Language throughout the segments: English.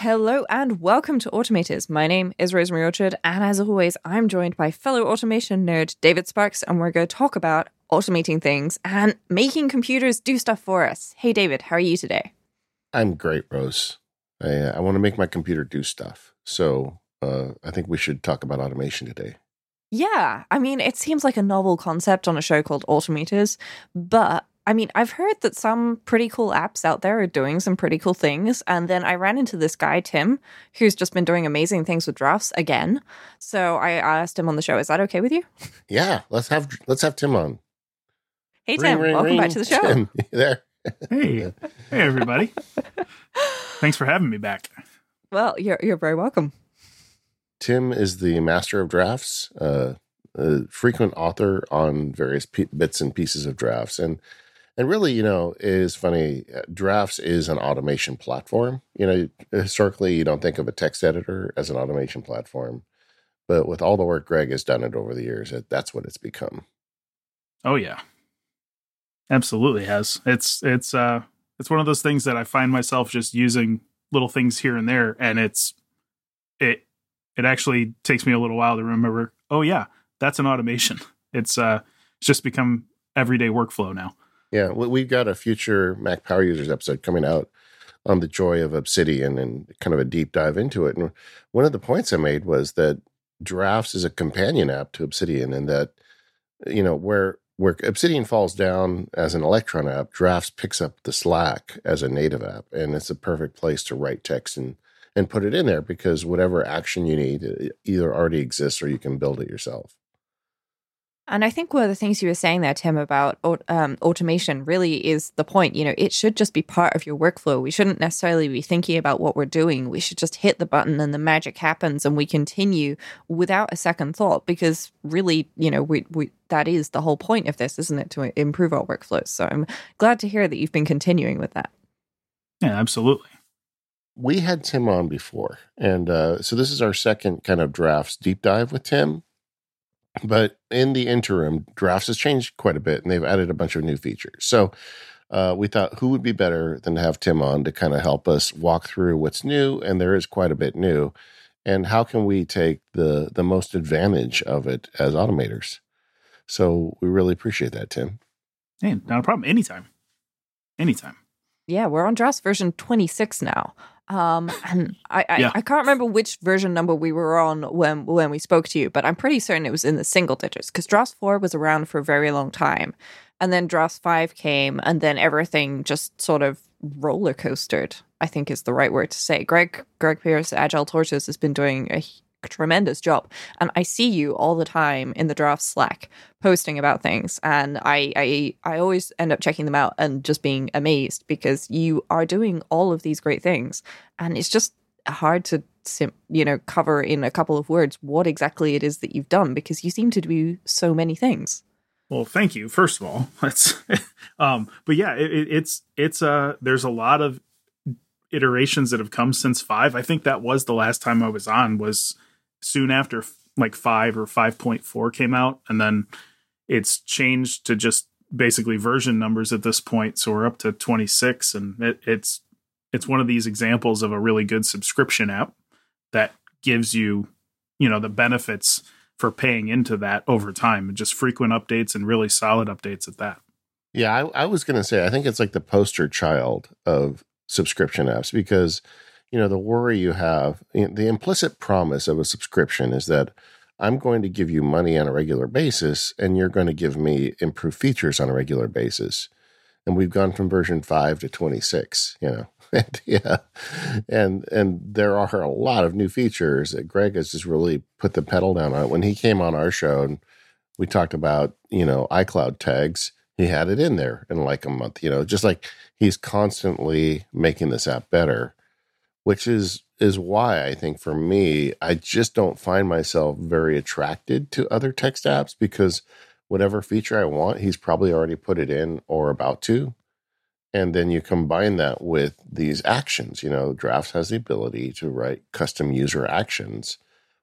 Hello and welcome to Automators. My name is Rosemary Orchard, and as always, I'm joined by fellow automation nerd David Sparks, and we're going to talk about automating things and making computers do stuff for us. Hey, David, how are you today? I'm great, Rose. I, uh, I want to make my computer do stuff. So uh, I think we should talk about automation today. Yeah, I mean, it seems like a novel concept on a show called Automators, but I mean, I've heard that some pretty cool apps out there are doing some pretty cool things. And then I ran into this guy, Tim, who's just been doing amazing things with drafts again. So I asked him on the show, is that okay with you? Yeah, let's have let's have Tim on. Hey Tim, ring, ring, welcome ring. back to the show. Tim, there. hey. Hey everybody. Thanks for having me back. Well, you're you're very welcome. Tim is the master of drafts, uh, a frequent author on various p- bits and pieces of drafts, and and really, you know, is funny. Uh, drafts is an automation platform. You know, historically, you don't think of a text editor as an automation platform, but with all the work Greg has done it over the years, that's what it's become. Oh yeah, absolutely has. It's it's uh it's one of those things that I find myself just using little things here and there, and it's it it actually takes me a little while to remember. Oh yeah, that's an automation. It's uh it's just become everyday workflow now. Yeah, we've got a future Mac Power Users episode coming out on the joy of Obsidian and kind of a deep dive into it. And one of the points I made was that Drafts is a companion app to Obsidian, and that you know where where Obsidian falls down as an Electron app, Drafts picks up the slack as a native app, and it's a perfect place to write text and and put it in there because whatever action you need either already exists or you can build it yourself. And I think one of the things you were saying there, Tim, about um, automation really is the point. You know, it should just be part of your workflow. We shouldn't necessarily be thinking about what we're doing. We should just hit the button and the magic happens and we continue without a second thought because really, you know, we, we that is the whole point of this, isn't it? To improve our workflows. So I'm glad to hear that you've been continuing with that. Yeah, absolutely. We had Tim on before. And uh, so this is our second kind of drafts deep dive with Tim but in the interim, drafts has changed quite a bit and they've added a bunch of new features. So uh, we thought who would be better than to have Tim on to kind of help us walk through what's new, and there is quite a bit new, and how can we take the the most advantage of it as automators. So we really appreciate that, Tim. Hey, not a problem. Anytime, anytime. Yeah, we're on drafts version twenty six now. Um, and I, I, yeah. I, can't remember which version number we were on when when we spoke to you, but I'm pretty certain it was in the single digits because Drafts 4 was around for a very long time. And then Drafts 5 came, and then everything just sort of roller coastered, I think is the right word to say. Greg Greg Pierce, Agile Tortoise, has been doing a tremendous job. And I see you all the time in the draft Slack posting about things. And I, I I always end up checking them out and just being amazed because you are doing all of these great things. And it's just hard to you know cover in a couple of words what exactly it is that you've done because you seem to do so many things. Well, thank you. First of all, that's um, but yeah, it, it's it's uh there's a lot of iterations that have come since five. I think that was the last time I was on was soon after like 5 or 5.4 came out and then it's changed to just basically version numbers at this point so we're up to 26 and it, it's it's one of these examples of a really good subscription app that gives you you know the benefits for paying into that over time and just frequent updates and really solid updates at that. Yeah i, I was going to say i think it's like the poster child of subscription apps because you know, the worry you have, the implicit promise of a subscription is that I'm going to give you money on a regular basis and you're going to give me improved features on a regular basis. And we've gone from version 5 to 26, you know. and, yeah. And and there are a lot of new features that Greg has just really put the pedal down on. When he came on our show and we talked about, you know, iCloud tags, he had it in there in like a month, you know, just like he's constantly making this app better which is is why I think for me, I just don't find myself very attracted to other text apps because whatever feature I want, he's probably already put it in or about to. And then you combine that with these actions. You know, Drafts has the ability to write custom user actions,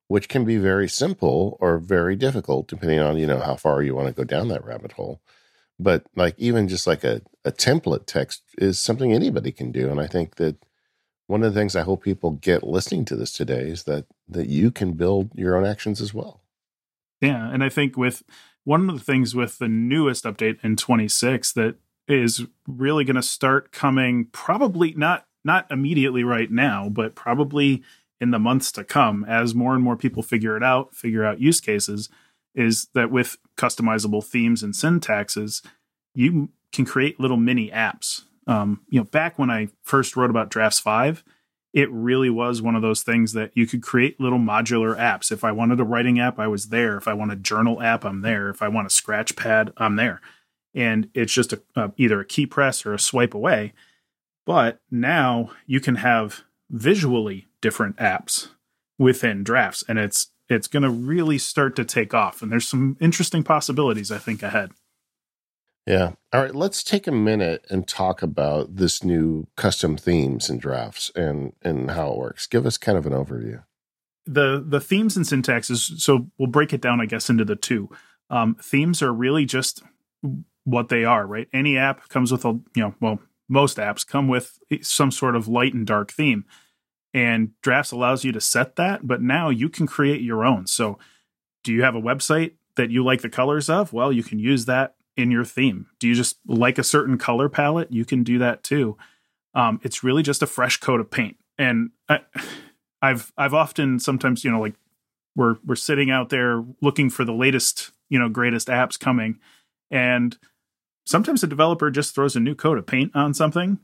which can be very simple or very difficult depending on, you know, how far you want to go down that rabbit hole. But like even just like a, a template text is something anybody can do. And I think that one of the things I hope people get listening to this today is that that you can build your own actions as well. Yeah, and I think with one of the things with the newest update in 26 that is really going to start coming probably not not immediately right now, but probably in the months to come as more and more people figure it out, figure out use cases is that with customizable themes and syntaxes, you can create little mini apps. Um, you know, back when I first wrote about Drafts 5, it really was one of those things that you could create little modular apps. If I wanted a writing app, I was there. If I want a journal app, I'm there. If I want a scratch pad, I'm there. And it's just a, either a key press or a swipe away. But now you can have visually different apps within drafts, and it's it's going to really start to take off. And there's some interesting possibilities, I think, ahead. Yeah. All right. Let's take a minute and talk about this new custom themes and drafts and and how it works. Give us kind of an overview. The the themes and syntaxes. So we'll break it down, I guess, into the two. Um, themes are really just what they are, right? Any app comes with a you know, well, most apps come with some sort of light and dark theme, and Drafts allows you to set that. But now you can create your own. So, do you have a website that you like the colors of? Well, you can use that in your theme? Do you just like a certain color palette? You can do that too. Um, it's really just a fresh coat of paint. And I, I've I've often sometimes you know like we're we're sitting out there looking for the latest you know greatest apps coming, and sometimes a developer just throws a new coat of paint on something,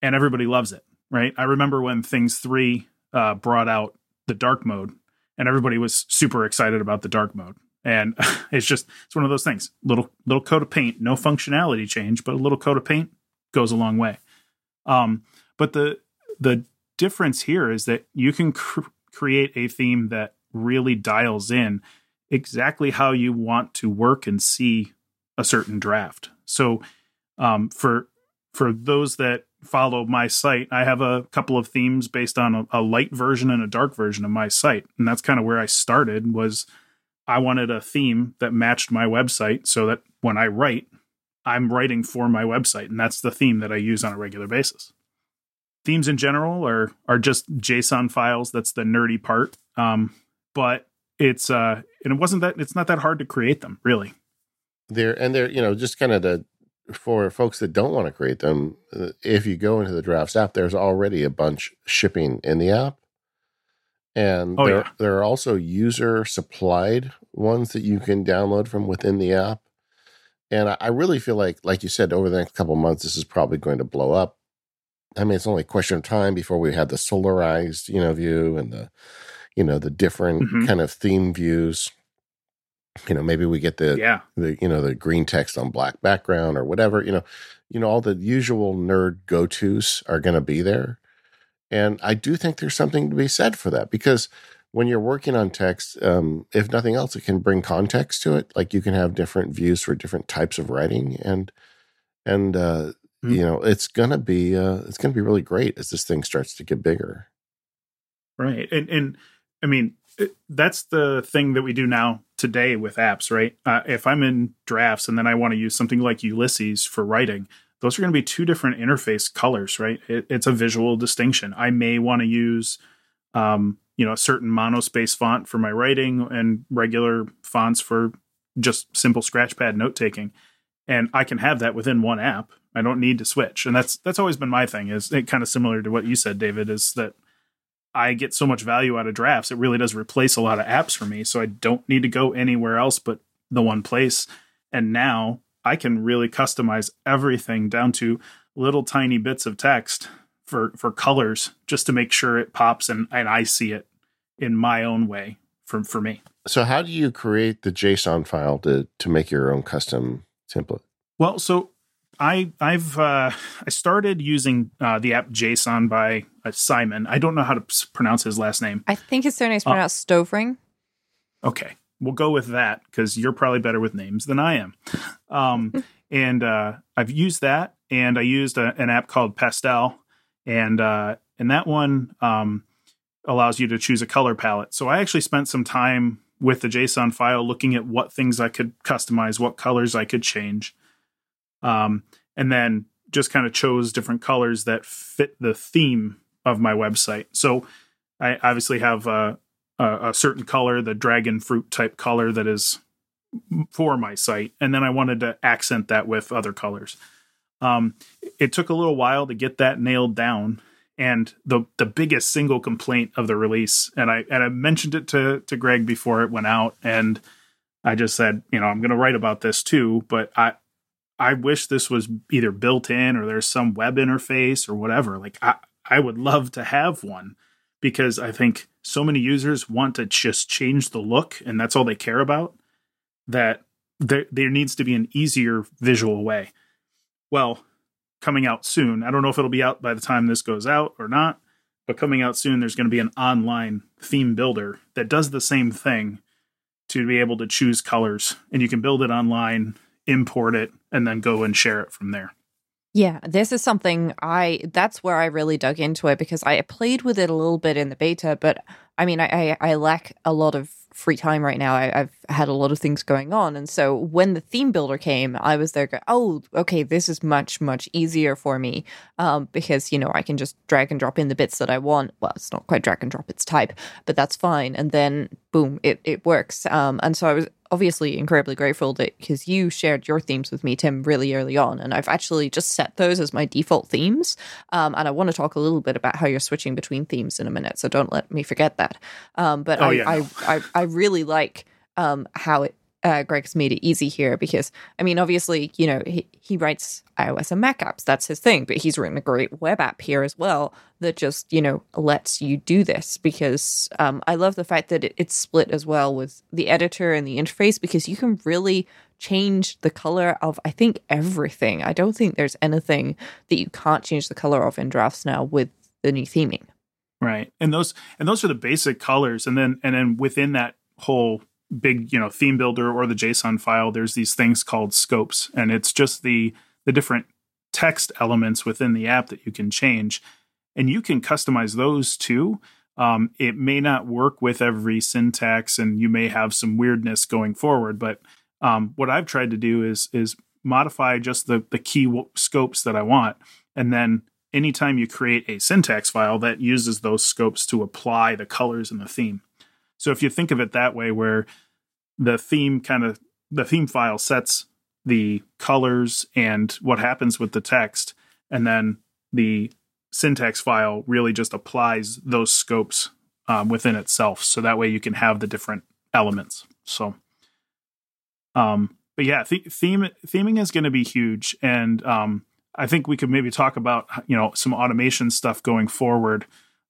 and everybody loves it. Right? I remember when Things Three uh, brought out the dark mode, and everybody was super excited about the dark mode and it's just it's one of those things. Little little coat of paint no functionality change but a little coat of paint goes a long way. Um, but the the difference here is that you can cr- create a theme that really dials in exactly how you want to work and see a certain draft. So um, for for those that follow my site i have a couple of themes based on a, a light version and a dark version of my site. And that's kind of where i started was I wanted a theme that matched my website so that when I write, I'm writing for my website. And that's the theme that I use on a regular basis. Themes in general are are just JSON files. That's the nerdy part. Um, but it's uh and it wasn't that it's not that hard to create them, really. There and they're, you know, just kind of the for folks that don't want to create them, uh, if you go into the drafts app, there's already a bunch shipping in the app and oh, there, yeah. there are also user supplied ones that you can download from within the app. And I, I really feel like, like you said, over the next couple months, this is probably going to blow up. I mean, it's only a question of time before we have the solarized, you know, view and the, you know, the different mm-hmm. kind of theme views. You know, maybe we get the, yeah. the, you know, the green text on black background or whatever. You know, you know, all the usual nerd go tos are going to be there. And I do think there's something to be said for that because when you're working on text, um, if nothing else, it can bring context to it. Like you can have different views for different types of writing, and and uh, mm-hmm. you know it's gonna be uh, it's gonna be really great as this thing starts to get bigger. Right, and and I mean that's the thing that we do now today with apps, right? Uh, if I'm in drafts and then I want to use something like Ulysses for writing, those are going to be two different interface colors, right? It, it's a visual distinction. I may want to use, um, you know, a certain monospace font for my writing and regular fonts for just simple scratchpad note taking, and I can have that within one app. I don't need to switch, and that's that's always been my thing. Is it kind of similar to what you said, David? Is that I get so much value out of drafts. It really does replace a lot of apps for me, so I don't need to go anywhere else but the one place. And now I can really customize everything down to little tiny bits of text for for colors just to make sure it pops and, and I see it in my own way for for me. So how do you create the Jayson file to to make your own custom template? Well, so I I've uh, I started using uh, the app JSON by uh, Simon. I don't know how to pronounce his last name. I think his surname is pronounced uh, Stovring. Okay, we'll go with that because you're probably better with names than I am. Um, and uh, I've used that, and I used a, an app called Pastel, and uh, and that one um, allows you to choose a color palette. So I actually spent some time with the JSON file looking at what things I could customize, what colors I could change, um, and then just kind of chose different colors that fit the theme of my website. So I obviously have a, a, a certain color, the dragon fruit type color that is for my site, and then I wanted to accent that with other colors. Um, it took a little while to get that nailed down, and the the biggest single complaint of the release, and I and I mentioned it to to Greg before it went out, and I just said, you know, I'm going to write about this too, but I I wish this was either built in or there's some web interface or whatever. Like I I would love to have one because I think so many users want to just change the look and that's all they care about that there there needs to be an easier visual way. Well, coming out soon. I don't know if it'll be out by the time this goes out or not, but coming out soon there's going to be an online theme builder that does the same thing to be able to choose colors and you can build it online, import it, and then go and share it from there. Yeah, this is something I that's where I really dug into it because I played with it a little bit in the beta, but I mean I I, I lack a lot of free time right now. I, have had a lot of things going on. And so when the theme builder came, I was there, go, oh, okay, this is much, much easier for me um, because, you know, I can just drag and drop in the bits that I want. Well, it's not quite drag and drop, it's type, but that's fine. And then boom, it, it works. Um, and so I was obviously incredibly grateful that because you shared your themes with me, Tim, really early on, and I've actually just set those as my default themes. Um, and I want to talk a little bit about how you're switching between themes in a minute, so don't let me forget that. Um, but oh, I, yeah, no. I, I, I really like um, how it uh, Greg's made it easy here because, I mean, obviously, you know, he, he writes iOS and Mac apps. That's his thing. But he's written a great web app here as well that just, you know, lets you do this because um, I love the fact that it, it's split as well with the editor and the interface because you can really change the color of, I think, everything. I don't think there's anything that you can't change the color of in drafts now with the new theming. Right. And those and those are the basic colors. And then and then within that whole big you know theme builder or the json file there's these things called scopes and it's just the the different text elements within the app that you can change and you can customize those too. Um, it may not work with every syntax and you may have some weirdness going forward but um, what i've tried to do is is modify just the the key w- scopes that i want and then anytime you create a syntax file that uses those scopes to apply the colors and the theme so if you think of it that way, where the theme kind of the theme file sets the colors and what happens with the text, and then the syntax file really just applies those scopes um, within itself. So that way you can have the different elements. So, um, but yeah, th- theme theming is going to be huge, and um, I think we could maybe talk about you know some automation stuff going forward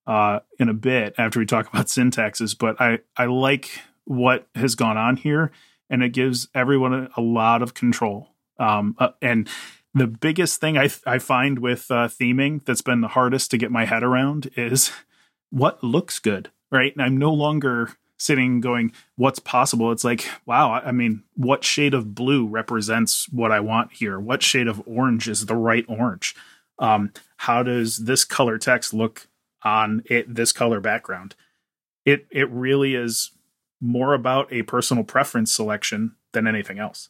uh, in a bit after we talk about syntaxes, but I, I like what has gone on here and it gives everyone a, a lot of control. Um, uh, and the biggest thing I, I find with uh, theming that's been the hardest to get my head around is what looks good, right? And I'm no longer sitting going, what's possible? It's like, wow, I mean, what shade of blue represents what I want here? What shade of orange is the right orange? Um, how does this color text look on it this color background. It it really is more about a personal preference selection than anything else.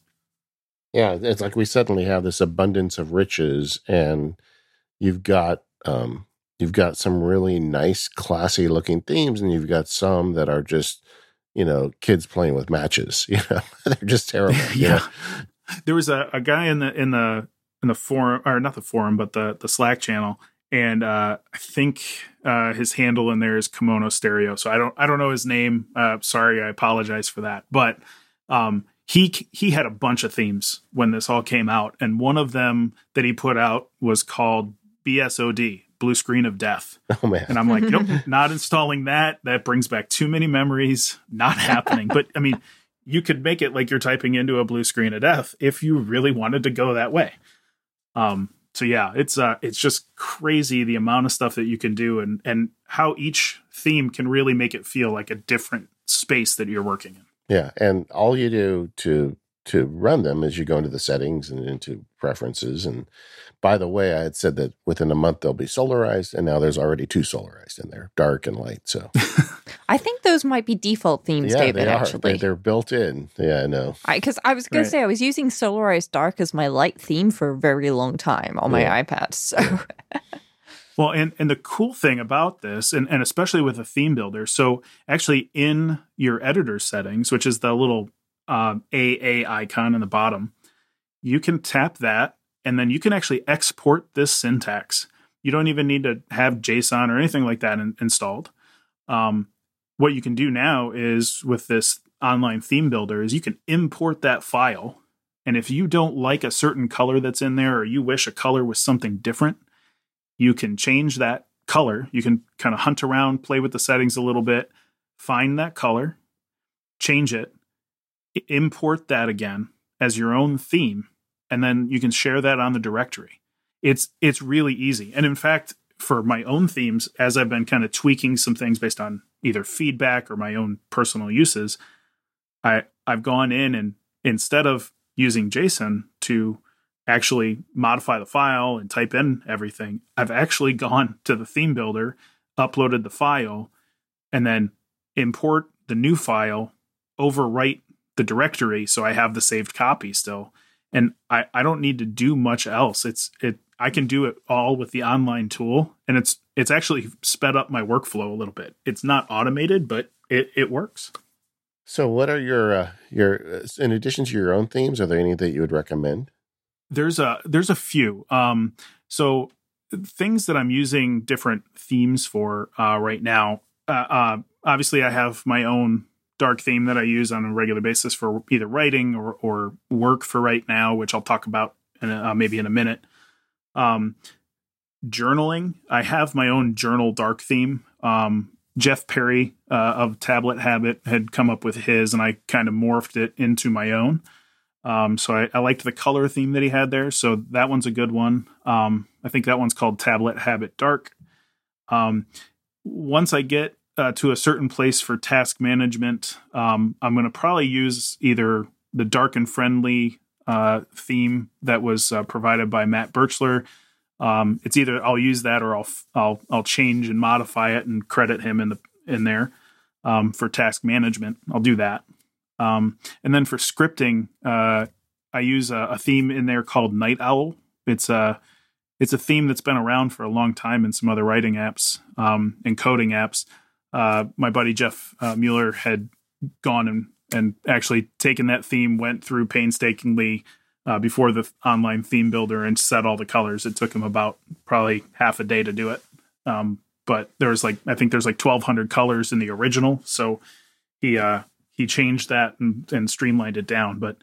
Yeah, it's like we suddenly have this abundance of riches, and you've got um, you've got some really nice, classy looking themes, and you've got some that are just you know kids playing with matches. You know, they're just terrible. yeah, there was a, a guy in the in the in the forum or not the forum, but the the Slack channel and uh, I think uh, his handle in there is Kimono Stereo. So I don't I don't know his name. Uh, sorry, I apologize for that. But um, he he had a bunch of themes when this all came out, and one of them that he put out was called BSOD, Blue Screen of Death. Oh man! And I'm like, nope, not installing that. That brings back too many memories. Not happening. but I mean, you could make it like you're typing into a blue screen of death if you really wanted to go that way. Um, so yeah, it's uh it's just crazy the amount of stuff that you can do and and how each theme can really make it feel like a different space that you're working in. Yeah, and all you do to to run them is you go into the settings and into preferences and by the way, I had said that within a month they'll be solarized, and now there's already two solarized in there, dark and light. So I think those might be default themes, yeah, David. They actually, they're, they're, built in. Yeah, I know. Because I, I, was going right. to say I was using solarized dark as my light theme for a very long time on my yeah. iPad. So. Well, and, and the cool thing about this, and, and especially with a theme builder, so actually in your editor settings, which is the little um, AA icon in the bottom, you can tap that and then you can actually export this syntax. You don't even need to have Jayson or anything like that in, installed. Um, what you can do now is with this online theme builder is you can import that file. And if you don't like a certain color that's in there or you wish a color was something different, you can change that color. You can kind of hunt around, play with the settings a little bit, find that color, change it, import that again as your own theme, and then you can share that on the directory. It's it's really easy. And in fact, for my own themes, as I've been kind of tweaking some things based on either feedback or my own personal uses, I I've gone in and instead of using Jayson to actually modify the file and type in everything, I've actually gone to the theme builder, uploaded the file, and then import the new file, overwrite the directory so I have the saved copy still. And I, I don't need to do much else. It's it I can do it all with the online tool and it's it's actually sped up my workflow a little bit. It's not automated, but it, it works. So what are your uh, your in addition to your own themes, are there any that you would recommend? There's a there's a few. Um so things that I'm using different themes for uh, right now. Uh, uh, obviously, I have my own dark theme that I use on a regular basis for either writing or, or work for right now, which I'll talk about in a, uh, maybe in a minute. Um, journaling, I have my own journal dark theme. Um, Jeff Perry uh, of Tablet Habit had come up with his, and I kind of morphed it into my own. Um, so I, I, liked the color theme that he had there. So that one's a good one. Um, I think that one's called Tablet Habit Dark. Um, once I get uh, to a certain place for task management, um, I'm going to probably use either the dark and friendly uh, theme that was uh, provided by Matt Birchler. Um, it's either I'll use that or I'll I'll I'll change and modify it and credit him in the in there um, for task management. I'll do that. Um, and then for scripting, uh, I use a, a, theme in there called Night Owl. It's a it's a theme that's been around for a long time in some other writing apps um, and coding apps uh, my buddy Jeff uh, Mueller had gone and and actually taken that theme, went through painstakingly uh, before the online theme builder and set all the colors. It took him about probably half a day to do it. Um, but there's like I think there's like 1,200 colors in the original, so he uh, he changed that and, and streamlined it down. But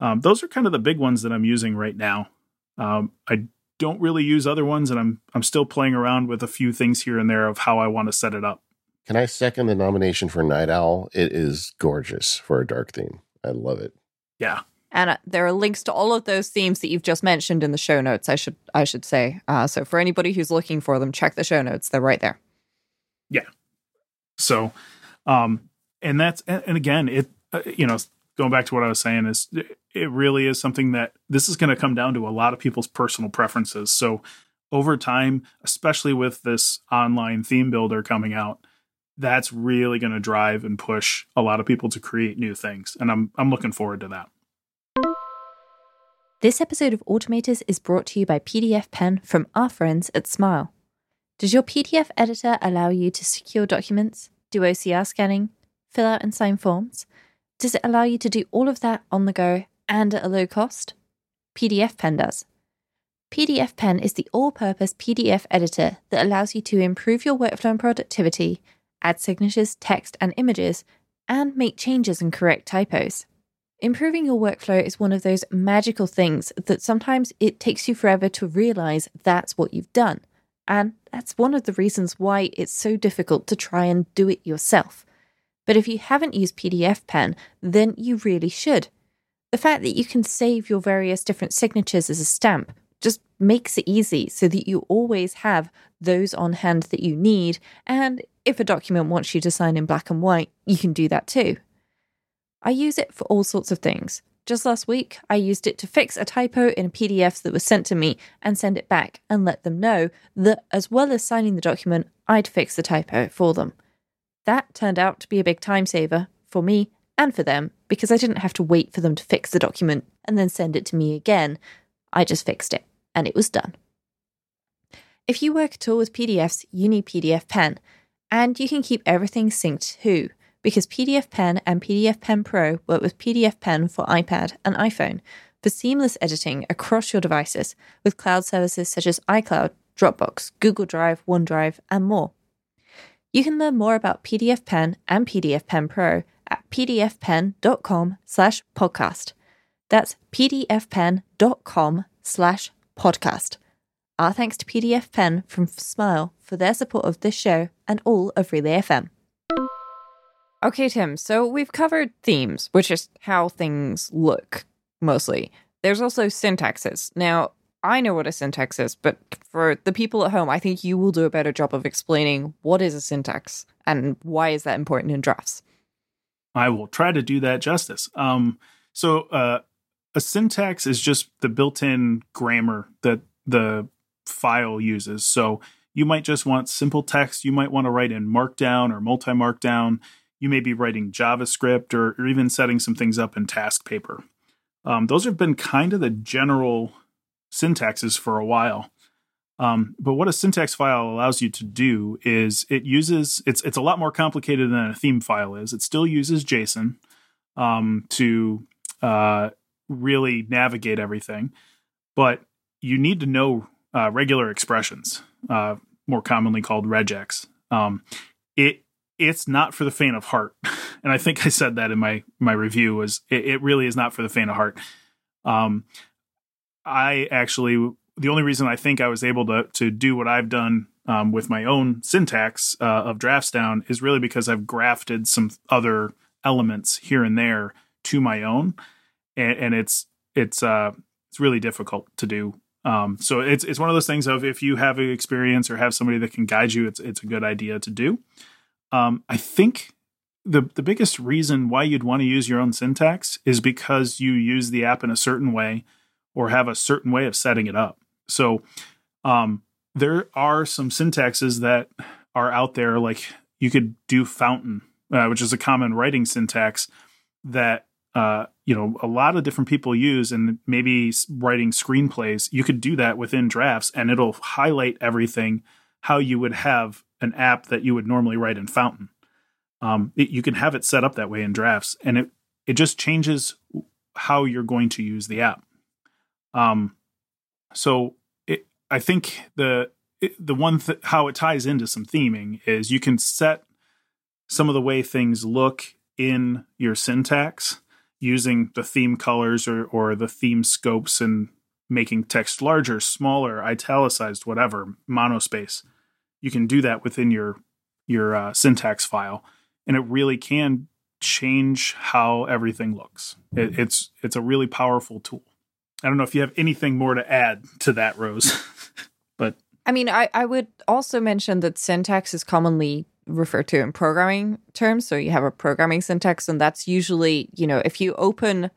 um, those are kind of the big ones that I'm using right now. Um, I don't really use other ones, and I'm I'm still playing around with a few things here and there of how I want to set it up. Can I second the nomination for Night Owl? It is gorgeous for a dark theme. I love it. Yeah. And uh, there are links to all of those themes that you've just mentioned in the show notes. I should I should say. Uh, so for anybody who's looking for them, check the show notes. They're right there. Yeah. So, um, and that's and, and again, it uh, you know going back to what I was saying is it really is something that this is going to come down to a lot of people's personal preferences. So over time, especially with this online theme builder coming out, that's really going to drive and push a lot of people to create new things. And I'm, I'm looking forward to that. This episode of Automators is brought to you by PDF Pen from our friends at Smile. Does your PDF editor allow you to secure documents, do OCR scanning, fill out and sign forms? Does it allow you to do all of that on the go and at a low cost? PDF Pen does. PDF Pen is the all purpose PDF editor that allows you to improve your workflow and productivity add signatures, text, and images, and make changes and correct typos. Improving your workflow is one of those magical things that sometimes it takes you forever to realize that's what you've done. And that's one of the reasons why it's so difficult to try and do it yourself. But if you haven't used PDF Pen, then you really should. The fact that you can save your various different signatures as a stamp just makes it easy so that you always have those on hand that you need. And if a document wants you to sign in black and white, you can do that too. I use it for all sorts of things. Just last week, I used it to fix a typo in a PDF that was sent to me and send it back and let them know that, as well as signing the document, I'd fix the typo for them. That turned out to be a big time saver for me and for them because I didn't have to wait for them to fix the document and then send it to me again. I just fixed it and it was done. If you work at all with PDFs, you need PDF Pen. And you can keep everything synced too, because PDF Pen and PDF Pen Pro work with PDF Pen for iPad and iPhone for seamless editing across your devices with cloud services such as iCloud, Dropbox, Google Drive, OneDrive, and more. You can learn more about PDF Pen and PDF Pen Pro at pdfpen.com slash podcast. That's pdfpen.com slash podcast. Our thanks to PDF Pen from Smile for their support of this show and all of Relay FM. Okay, Tim, so we've covered themes, which is how things look mostly. There's also syntaxes. Now, I know what a syntax is, but for the people at home, I think you will do a better job of explaining what is a syntax and why is that important in drafts. I will try to do that justice. Um, so, uh, a syntax is just the built-in grammar that the file uses. So, you might just want simple text. You might want to write in Markdown or multi-Markdown. You may be writing JavaScript or, or even setting some things up in Taskpaper. Um, those have been kind of the general syntaxes for a while. Um, but what a syntax file allows you to do is it uses it's it's a lot more complicated than a theme file is. It still uses JSON um, to uh, really navigate everything, but you need to know uh, regular expressions, uh, more commonly called regex. Um, it it's not for the faint of heart, and I think I said that in my my review. Was it, it really is not for the faint of heart. Um, I actually the only reason I think I was able to to do what I've done um, with my own syntax uh, of DraftsDown is really because I've grafted some other elements here and there to my own, and, and it's it's uh it's really difficult to do. Um, so it's it's one of those things of if you have experience or have somebody that can guide you, it's it's a good idea to do. Um, I think the the biggest reason why you'd want to use your own syntax is because you use the app in a certain way or have a certain way of setting it up. So um, there are some syntaxes that are out there, like you could do fountain, uh, which is a common writing syntax that uh, you know a lot of different people use, and maybe writing screenplays. You could do that within drafts, and it'll highlight everything how you would have an app that you would normally write in fountain. Um, it, you can have it set up that way in drafts, and it it just changes how you're going to use the app. Um, so it, I think the the one th- how it ties into some theming is you can set some of the way things look in your syntax using the theme colors or or the theme scopes and making text larger, smaller, italicized, whatever, monospace. You can do that within your your uh, syntax file, and it really can change how everything looks. It, it's it's a really powerful tool. I don't know if you have anything more to add to that, Rose. but I mean, I, I would also mention that syntax is commonly referred to in programming terms. So you have a programming syntax, and that's usually, you know, if you open,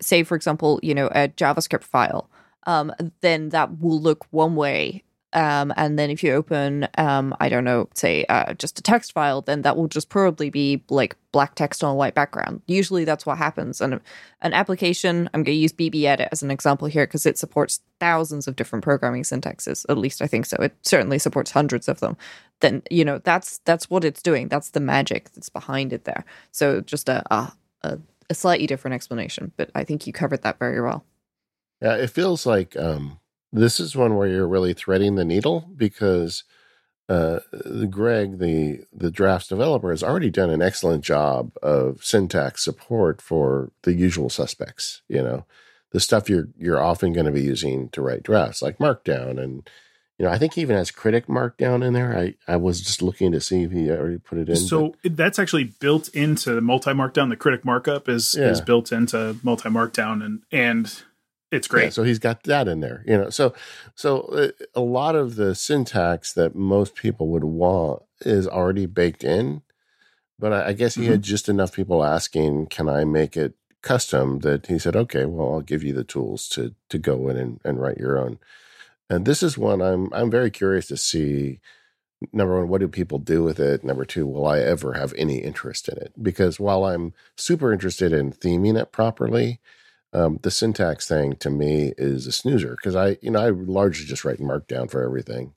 say, for example, you know, a JavaScript file, um, then that will look one way um, and then if you open, um, I don't know, say uh, just a text file, then that will just probably be like black text on a white background. Usually that's what happens. And an application, I'm going to use BBEdit as an example here because it supports thousands of different programming syntaxes. At least I think so. It certainly supports hundreds of them. Then you know that's that's what it's doing. That's the magic that's behind it there. So just a a, a slightly different explanation, but I think you covered that very well. Yeah, it feels like um, this is one where you're really threading the needle because uh, Greg, the the drafts developer, has already done an excellent job of syntax support for the usual suspects. You know, the stuff you're you're often going to be using to write drafts, like Markdown, and you know, I think he even has Critic Markdown in there. I I was just looking to see if he already put it in. So but. that's actually built into the multi Markdown. The Critic markup is yeah. is built into multi Markdown, and and it's great. Yeah, so he's got that in there, you know. So so uh, a lot of the syntax that most people would want is already baked in, but I, I guess he mm-hmm. had just enough people asking, "Can I make it custom?" That he said, "Okay, well, I'll give you the tools to to go in and, and write your own." And this is one I'm I'm very curious to see. Number one, what do people do with it? Number two, will I ever have any interest in it? Because while I'm super interested in theming it properly, um, the syntax thing to me is a snoozer because I, you know, I largely just write Markdown for everything.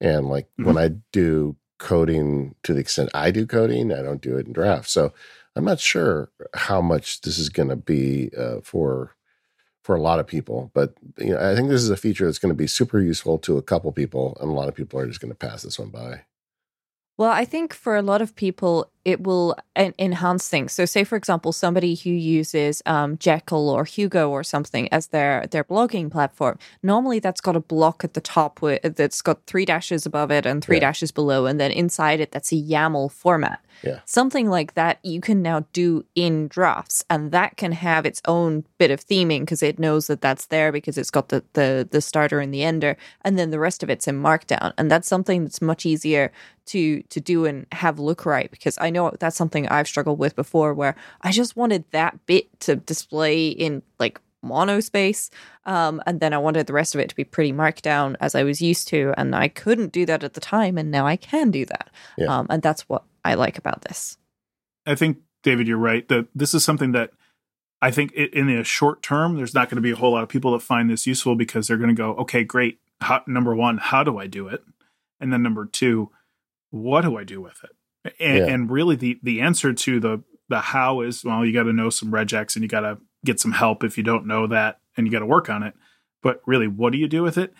And like mm-hmm. when I do coding to the extent I do coding, I don't do it in draft. So I'm not sure how much this is going to be uh, for for a lot of people, but you know, I think this is a feature that's going to be super useful to a couple people, and a lot of people are just going to pass this one by. Well, I think for a lot of people, it will en- enhance things. So, say for example, somebody who uses um, Jekyll or Hugo or something as their their blogging platform. Normally, that's got a block at the top with, that's got three dashes above it and three yeah. dashes below, and then inside it, that's a YAML format. Yeah. Something like that you can now do in drafts, and that can have its own bit of theming because it knows that that's there because it's got the, the the starter and the ender, and then the rest of it's in Markdown, and that's something that's much easier to to do and have look right because I know that's something I've struggled with before where I just wanted that bit to display in like monospace um, and then i wanted the rest of it to be pretty markdown as i was used to and i couldn't do that at the time and now i can do that yeah. um, and that's what I like about this. I think David, you're right. That this is something that I think in the short term, there's not going to be a whole lot of people that find this useful because they're going to go, okay, great. How, number one, how do I do it? And then number two, what do I do with it? And, yeah. and really, the the answer to the the how is well, you got to know some regex and you got to get some help if you don't know that, and you got to work on it. But really, what do you do with it?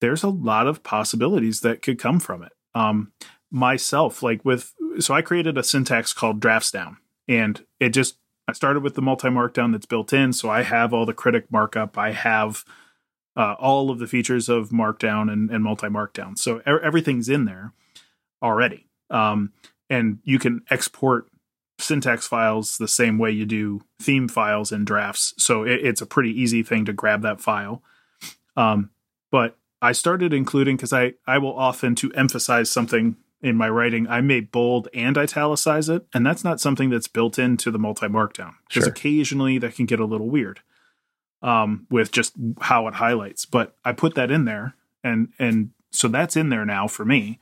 There's a lot of possibilities that could come from it. Um, myself, like with so I created a syntax called drafts down, and it just I started with the multi markdown that's built in, so I have all the critic markup, I have uh, all of the features of markdown and, and multi markdown, so er- everything's in there already, um, and you can export syntax files the same way you do theme files in drafts, so it, it's a pretty easy thing to grab that file. Um, but I started including because I I will often to emphasize something in my writing, I may bold and italicize it, and that's not something that's built into the multi markdown. Because sure. occasionally that can get a little weird um, with just how it highlights. But I put that in there, and and so that's in there now for me.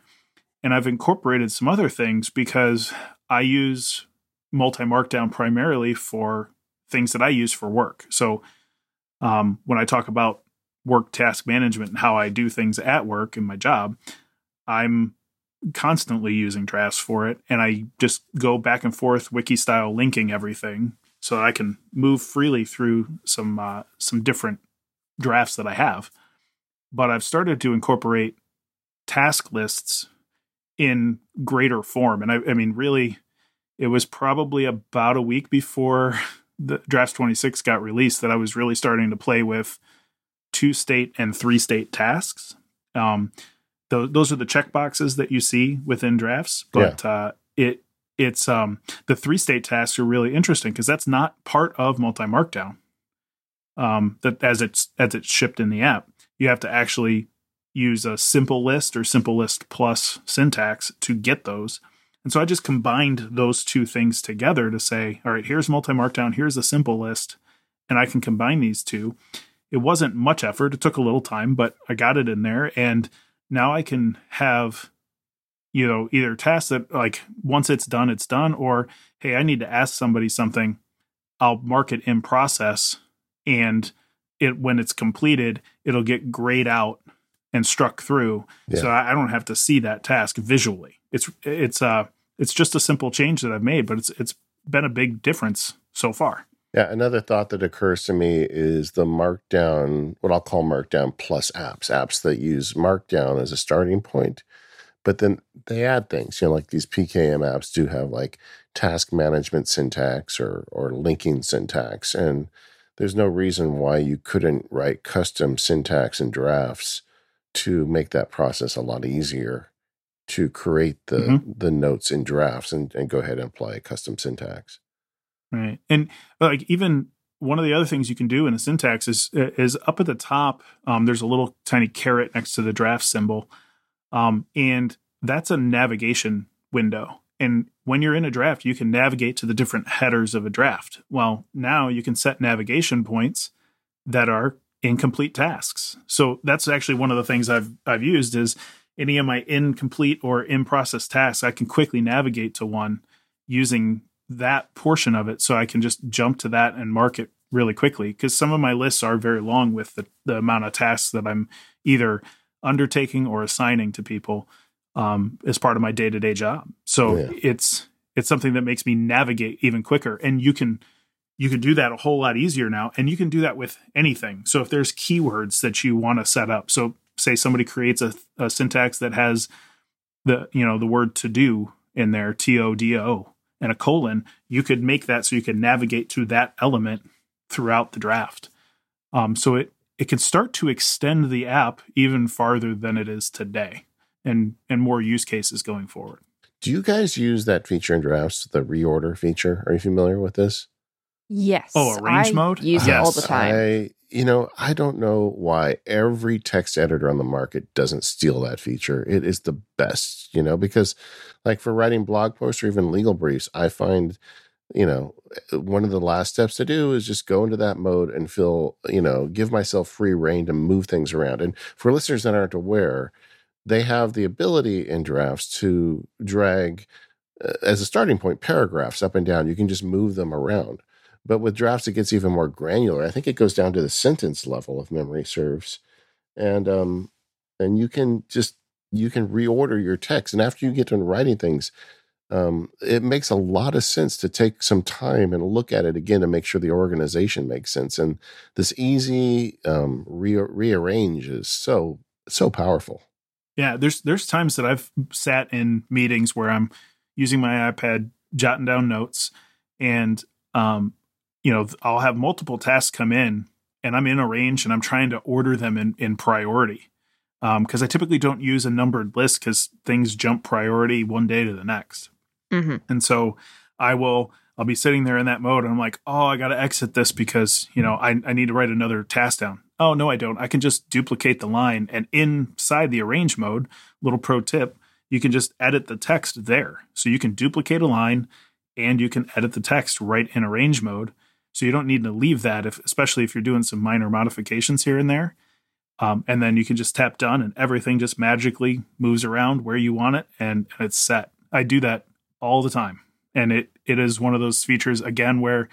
And I've incorporated some other things because I use multi markdown primarily for things that I use for work. So um, when I talk about work task management and how I do things at work in my job, I'm constantly using drafts for it, and I just go back and forth wiki style linking everything so that I can move freely through some uh, some different drafts that I have. But I've started to incorporate task lists in greater form, and I, I mean, really, it was probably about a week before the drafts 26 got released that I was really starting to play with two state and three state tasks. Um, those are the check boxes that you see within drafts. But yeah. uh, it it's um, the three state tasks are really interesting because that's not part of multi markdown. Um, that as it's as it's shipped in the app, you have to actually use a simple list or simple list plus syntax to get those. And so I just combined those two things together to say, all right, here's multi markdown, here's a simple list, and I can combine these two. It wasn't much effort; it took a little time, but I got it in there, and now I can have you know either tasks that like once it's done it's done or hey I need to ask somebody something. I'll mark it in process and it when it's completed it'll get grayed out and struck through. Yeah. so I, I don't have to see that task visually. It's it's uh it's just a simple change that I've made but it's it's been a big difference so far yeah, another thought that occurs to me is the Markdown, what I'll call Markdown plus apps, apps that use Markdown as a starting point, but then they add things. You know, like these PKM apps do have like task management syntax or or linking syntax, and there's no reason why you couldn't write custom syntax and drafts to make that process a lot easier to create the mm-hmm. the notes in drafts and, and go ahead and apply a custom syntax. Right. And like even one of the other things you can do in a syntax is is up at the top. Um, there's a little tiny caret next to the draft symbol, um, and that's a navigation window. And when you're in a draft, you can navigate to the different headers of a draft. Well, now you can set navigation points that are incomplete tasks. So that's actually one of the things I've I've used is any of my incomplete or in process tasks, I can quickly navigate to one using that portion of it so I can just jump to that and mark it really quickly because some of my lists are very long with the, the amount of tasks that I'm either undertaking or assigning to people um, as part of my day to day job. So yeah. it's it's something that makes me navigate even quicker, and you can you can do that a whole lot easier now, and you can do that with anything. So if there's keywords that you want to set up, so say somebody creates a, a syntax that has the you know the word to do in there, T O D O, and a colon, you could make that so you can navigate to that element throughout the draft. Um, so it it can start to extend the app even farther than it is today and and more use cases going forward. Do you guys use that feature in drafts, the reorder feature? Are you familiar with this? Yes. Oh, arrange I mode? Use yes. it all the time. I, you know, I don't know why every text editor on the market doesn't steal that feature. It is the best, you know, because like for writing blog posts or even legal briefs, I find, you know, one of the last steps to do is just go into that mode and feel, you know, give myself free reign to move things around. And for listeners that aren't aware, they have the ability in drafts to drag uh, as a starting point paragraphs up and down. You can just move them around. But with drafts, it gets even more granular. I think it goes down to the sentence level if memory serves, and um, and you can just you can reorder your text. And after you get done writing things, um, it makes a lot of sense to take some time and look at it again to make sure the organization makes sense. And this easy um, re- rearrange is so so powerful. Yeah, there's there's times that I've sat in meetings where I'm using my iPad, jotting down notes, and um, you know, I'll have multiple tasks come in, and I'm in a range, and I'm trying to order them in in priority, because um, I typically don't use a numbered list because things jump priority one day to the next, mm-hmm. and so I will. I'll be sitting there in that mode, and I'm like, oh, I got to exit this because you know I, I need to write another task down oh no i don't i can just duplicate the line and inside the arrange mode little pro tip you can just edit the text there so you can duplicate a line and you can edit the text right in arrange mode so you don't need to leave that if especially if you're doing some minor modifications here and there um, and then you can just tap done and everything just magically moves around where you want it and, and it's set i do that all the time and it it is one of those features again where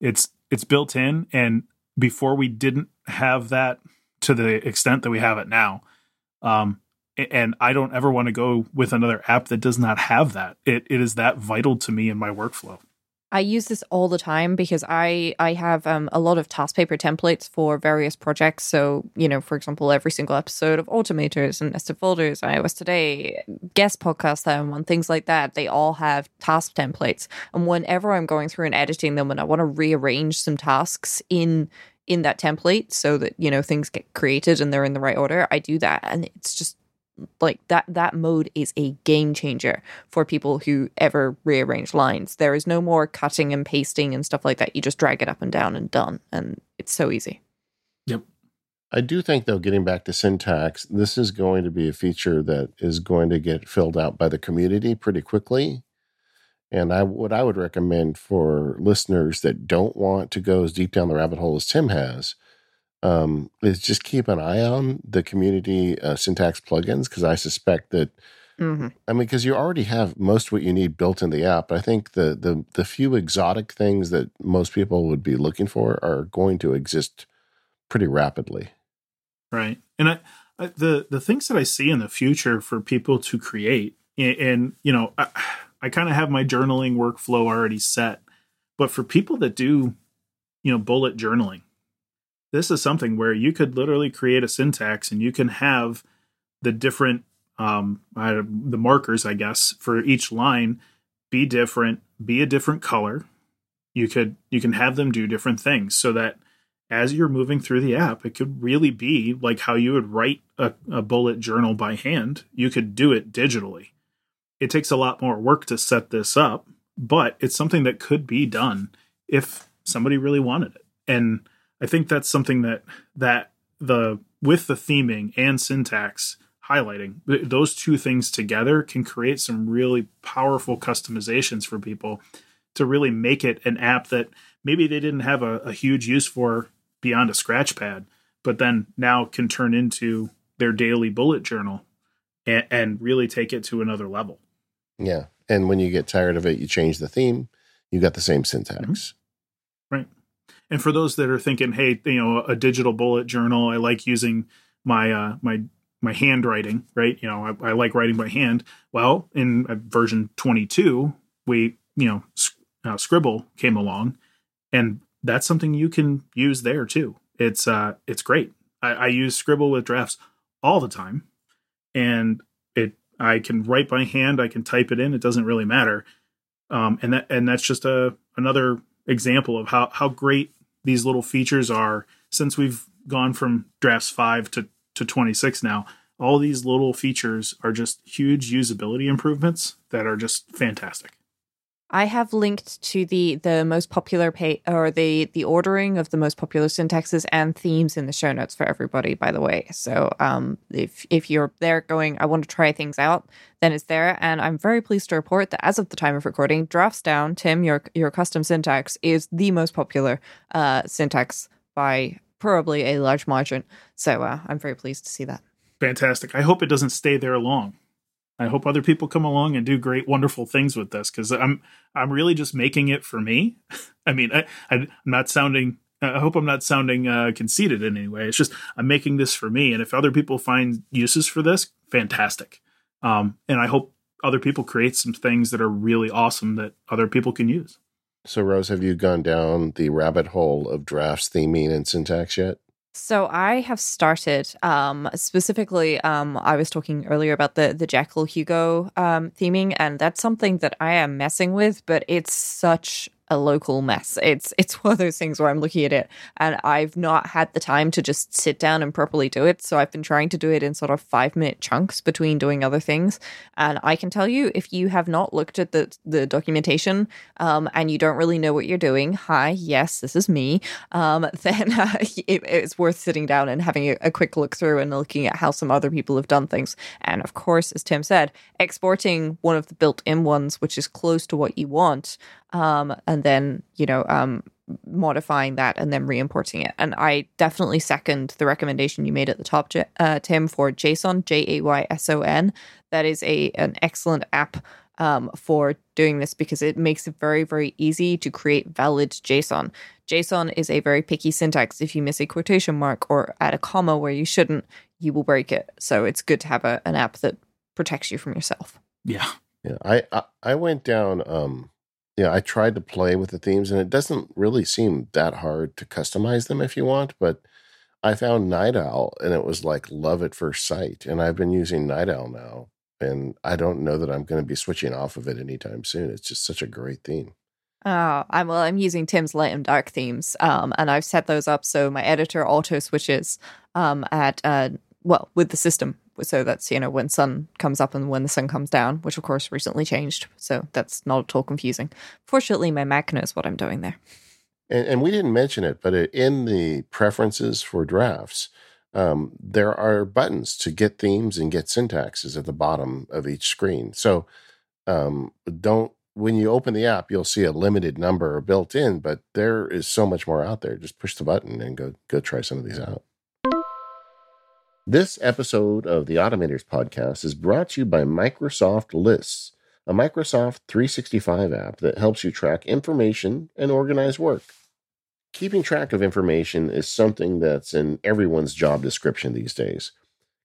it's it's built in and before we didn't have that to the extent that we have it now. Um, and I don't ever want to go with another app that does not have that. It it is that vital to me in my workflow. I use this all the time because I I have um, a lot of TaskPaper templates for various projects. So you know, for example, every single episode of Automators and Nested Folders, iOS Today, guest podcast that I'm on, things like that, they all have task templates. And whenever I'm going through and editing them, and I want to rearrange some tasks in in that template so that you know things get created and they're in the right order i do that and it's just like that that mode is a game changer for people who ever rearrange lines. There is no more cutting and pasting and stuff like that. You just drag it up and down and done and it's so easy. Yep. I do think though getting back to syntax this is going to be a feature that is going to get filled out by the community pretty quickly. And I what I would recommend for listeners that don't want to go as deep down the rabbit hole as Tim has um, is just keep an eye on the community uh, syntax plugins because I suspect that. Mm-hmm. I mean, because you already have most what you need built in the app. I think the the the few exotic things that most people would be looking for are going to exist pretty rapidly. Right, and I, I the the things that I see in the future for people to create, and, and you know. I, I kind of have my journaling workflow already set. But for people that do, you know, bullet journaling, this is something where you could literally create a syntax and you can have the different um I, the markers, I guess, for each line be different, be a different color. You could you can have them do different things so that as you're moving through the app, it could really be like how you would write a, a bullet journal by hand. You could do it digitally it takes a lot more work to set this up, but it's something that could be done if somebody really wanted it. And I think that's something that that the with the theming and syntax highlighting those two things together can create some really powerful customizations for people to really make it an app that maybe they didn't have a, a huge use for beyond a scratch pad, but then now can turn into their daily bullet journal and, and really take it to another level. Yeah. And when you get tired of it, you change the theme, you got the same syntax. Mm-hmm. Right. And for those that are thinking, hey, you know, a digital bullet journal, I like using my uh my my handwriting, right? You know, I, I like writing by hand. Well, in version 22, we, you know, uh, Scribble came along, and that's something you can use there too. It's uh, it's great. I, I use Scribble with drafts all the time, and it I can write by hand. I can type it in. It doesn't really matter. Um, and that and that's just a another example of how how great these little features are since we've gone from drafts five to to 26 now. All these little features are just huge usability improvements that are just fantastic. I have linked to the the most popular pay or the the ordering of the most popular syntaxes and themes in the show notes for everybody. By the way, so um, if if you're there going, I want to try things out, then it's there. And I'm very pleased to report that as of the time of recording, drafts down. Tim, your your custom syntax is the most popular uh, syntax by probably a large margin. So uh, I'm very pleased to see that. Fantastic. I hope it doesn't stay there long. I hope other people come along and do great, wonderful things with this because I'm I'm really just making it for me. I mean, I, am not sounding. I hope I'm not sounding uh, conceited in any way. It's just I'm making this for me, and if other people find uses for this, fantastic. Um, and I hope other people create some things that are really awesome that other people can use. So, Rose, have you gone down the rabbit hole of drafts, theming, and syntax yet? So I have started um, specifically. Um, I was talking earlier about the the Jekyll Hugo um, theming, and that's something that I am messing with. But it's such a local mess. It's it's one of those things where I'm looking at it and I've not had the time to just sit down and properly do it. So I've been trying to do it in sort of five minute chunks between doing other things. And I can tell you, if you have not looked at the the documentation um, and you don't really know what you're doing, hi, yes, this is me. Um, then uh, it, it's worth sitting down and having a, a quick look through and looking at how some other people have done things. And of course, as Tim said, exporting one of the built-in ones, which is close to what you want, um, and then you know um, modifying that and then re-importing it. And I definitely second the recommendation you made at the top, uh, Tim, for Jayson, J A Y S O N. That is a an excellent app um, for doing this because it makes it very very easy to create valid JSON. JSON is a very picky syntax. If you miss a quotation mark or add a comma where you shouldn't, you will break it. So it's good to have a, an app that protects you from yourself. Yeah. Yeah. I I, I went down um yeah, I tried to play with the themes, and it doesn't really seem that hard to customize them if you want. But I found Night Owl, and it was like love at first sight. And I've been using Night Owl now, and I don't know that I'm going to be switching off of it anytime soon. It's just such a great theme. Oh, I'm well. I'm using Tim's light and dark themes, um, and I've set those up so my editor auto switches um, at uh, well with the system so that's you know when sun comes up and when the sun comes down which of course recently changed. So that's not at all confusing. Fortunately my mac knows what i'm doing there. And, and we didn't mention it but in the preferences for drafts um, there are buttons to get themes and get syntaxes at the bottom of each screen. So um, don't when you open the app you'll see a limited number built in but there is so much more out there. Just push the button and go go try some of these out this episode of the Automators podcast is brought to you by Microsoft Lists, a Microsoft 365 app that helps you track information and organize work. Keeping track of information is something that's in everyone's job description these days.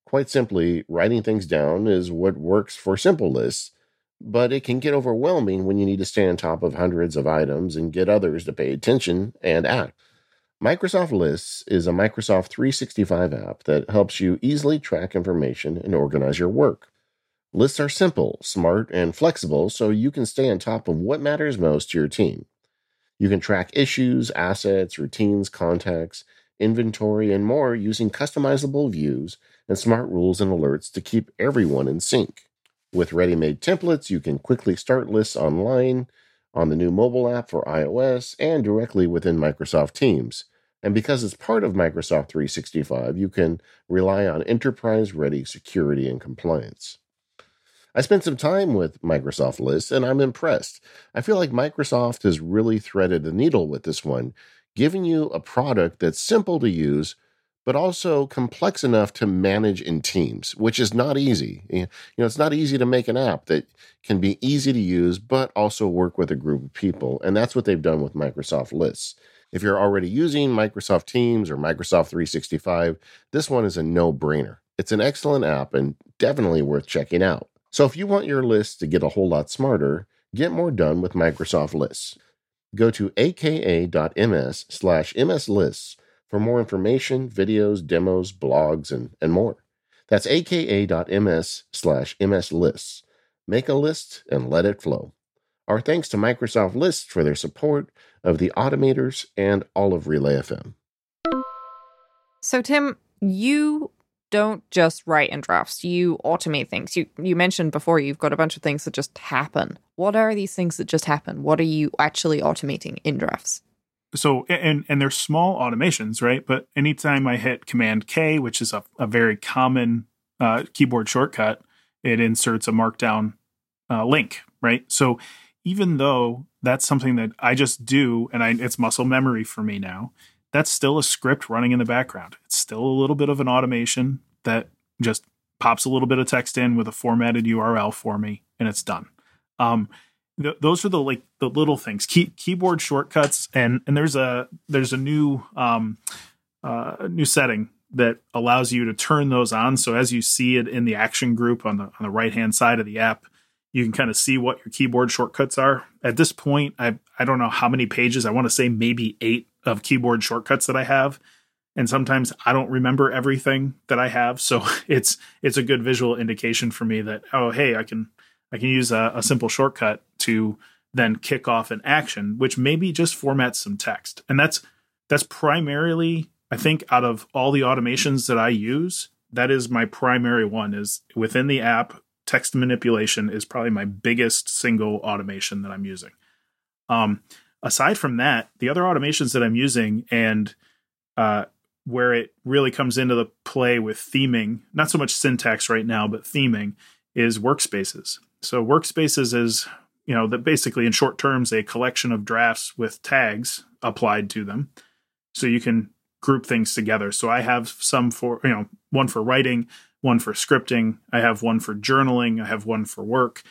Quite simply, writing things down is what works for simple lists, but it can get overwhelming when you need to stay on top of hundreds of items and get others to pay attention and act. Microsoft Lists is a Microsoft 365 app that helps you easily track information and organize your work. Lists are simple, smart, and flexible so you can stay on top of what matters most to your team. You can track issues, assets, routines, contacts, inventory, and more using customizable views and smart rules and alerts to keep everyone in sync. With ready made templates, you can quickly start lists online, on the new mobile app for iOS, and directly within Microsoft Teams. And because it's part of Microsoft 365, you can rely on enterprise ready security and compliance. I spent some time with Microsoft Lists and I'm impressed. I feel like Microsoft has really threaded the needle with this one, giving you a product that's simple to use, but also complex enough to manage in teams, which is not easy. You know, it's not easy to make an app that can be easy to use, but also work with a group of people. And that's what they've done with Microsoft Lists. If you're already using Microsoft Teams or Microsoft 365, this one is a no brainer. It's an excellent app and definitely worth checking out. So if you want your list to get a whole lot smarter, get more done with Microsoft Lists. Go to aka.ms slash mslists for more information, videos, demos, blogs, and, and more. That's aka.ms slash mslists. Make a list and let it flow. Our thanks to Microsoft Lists for their support of the Automators and all of Relay FM. So, Tim, you don't just write in drafts, you automate things. You you mentioned before you've got a bunch of things that just happen. What are these things that just happen? What are you actually automating in drafts? So and and they're small automations, right? But anytime I hit Command K, which is a, a very common uh, keyboard shortcut, it inserts a markdown uh, link, right? So even though that's something that I just do and I, it's muscle memory for me now, that's still a script running in the background. It's still a little bit of an automation that just pops a little bit of text in with a formatted URL for me, and it's done. Um, th- those are the like the little things, Key- keyboard shortcuts, and and there's a there's a new um, uh, new setting that allows you to turn those on. So as you see it in the action group on the on the right hand side of the app, you can kind of see what your keyboard shortcuts are. At this point, I I don't know how many pages. I want to say maybe eight of keyboard shortcuts that I have, and sometimes I don't remember everything that I have. So it's it's a good visual indication for me that oh hey I can I can use a, a simple shortcut to then kick off an action, which maybe just formats some text, and that's that's primarily I think out of all the automations that I use, that is my primary one is within the app text manipulation is probably my biggest single automation that I'm using. Um, aside from that, the other automations that I'm using and uh, where it really comes into the play with theming, not so much syntax right now, but theming is workspaces. So workspaces is, you know, that basically in short terms a collection of drafts with tags applied to them. So you can group things together. So I have some for, you know, one for writing, one for scripting, I have one for journaling, I have one for work.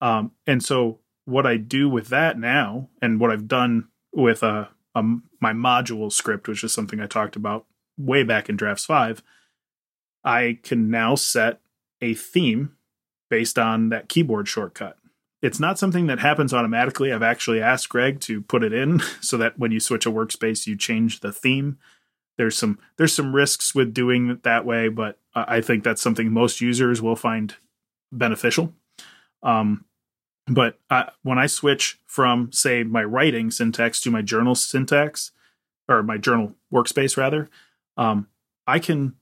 Um, and so what I do with that now, and what I've done with a, a my module script, which is something I talked about way back in Drafts Five, I can now set a theme based on that keyboard shortcut. It's not something that happens automatically. I've actually asked Greg to put it in so that when you switch a workspace, you change the theme there's some there's some risks with doing it that way, but I think that's something most users will find beneficial. Um, but I, when I switch from say my writing syntax to my journal syntax or my journal workspace rather, um, I can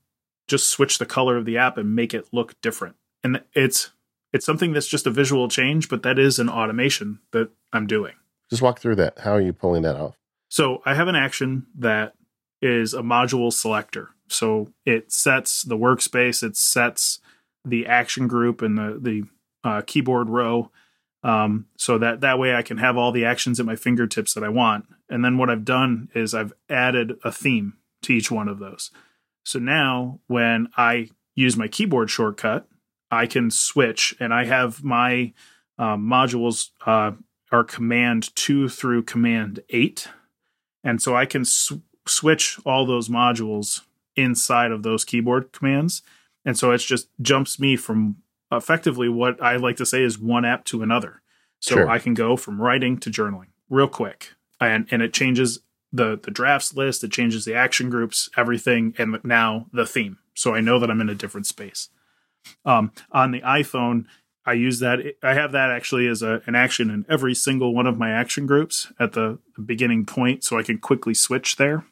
just switch the color of the app and make it look different. And it's it's something that's just a visual change, but that is an automation that I'm doing. Just walk through that. How are you pulling that off? So I have an action that is a module selector. So it sets the workspace, it sets the action group and the the uh, keyboard row, um, so that that way I can have all the actions at my fingertips that I want. And then what I've done is I've added a theme to each one of those. So now when I use my keyboard shortcut, I can switch, and I have my um, modules uh, are Command two through Command eight, and so I can sw- switch all those modules inside of those keyboard commands. And so it just jumps me from effectively what I like to say is one app to another. So sure. I can go from writing to journaling real quick. And and it changes the the drafts list, it changes the action groups, everything, and now the theme. So I know that I'm in a different space. Um, on the iPhone, I use that. I have that actually as a, an action in every single one of my action groups at the, the beginning point, so I can quickly switch there.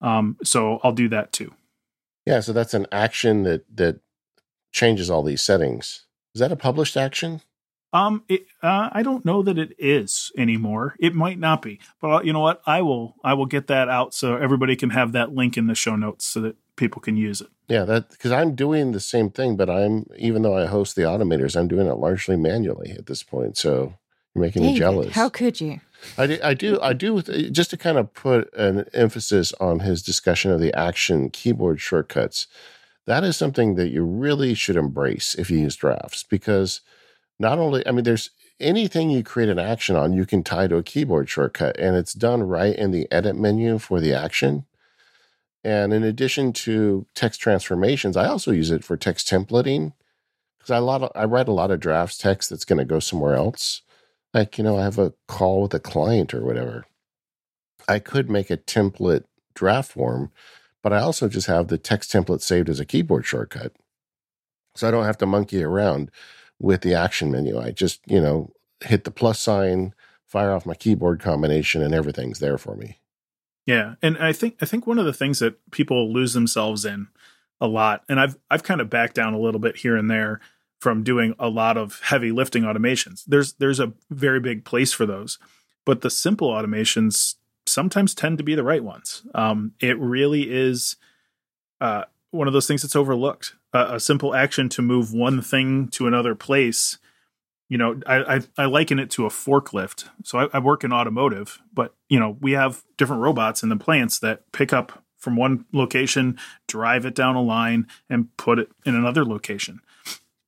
Um, so I'll do that too. Yeah, so that's an action that that changes all these settings. Is that a published action? Um, it, uh, I don't know that it is anymore. It might not be, but you know what? I will I will get that out so everybody can have that link in the show notes so that people can use it. Yeah, that because I'm doing the same thing, but I'm even though I host the automators, I'm doing it largely manually at this point. So you're making David, me jealous. How could you? I do, I do, I do, just to kind of put an emphasis on his discussion of the action keyboard shortcuts. That is something that you really should embrace if you use drafts because not only, I mean, there's anything you create an action on, you can tie to a keyboard shortcut and it's done right in the edit menu for the action. And in addition to text transformations, I also use it for text templating because I lot of, I write a lot of drafts text that's going to go somewhere else. Like you know, I have a call with a client or whatever. I could make a template draft form, but I also just have the text template saved as a keyboard shortcut, so I don't have to monkey around with the action menu. I just you know hit the plus sign, fire off my keyboard combination, and everything's there for me. Yeah, and I think I think one of the things that people lose themselves in a lot, and I've I've kind of backed down a little bit here and there from doing a lot of heavy lifting automations. There's there's a very big place for those, but the simple automations sometimes tend to be the right ones. Um, it really is uh, one of those things that's overlooked. A simple action to move one thing to another place you know, I, I, I liken it to a forklift. So I, I, work in automotive, but you know, we have different robots in the plants that pick up from one location, drive it down a line, and put it in another location.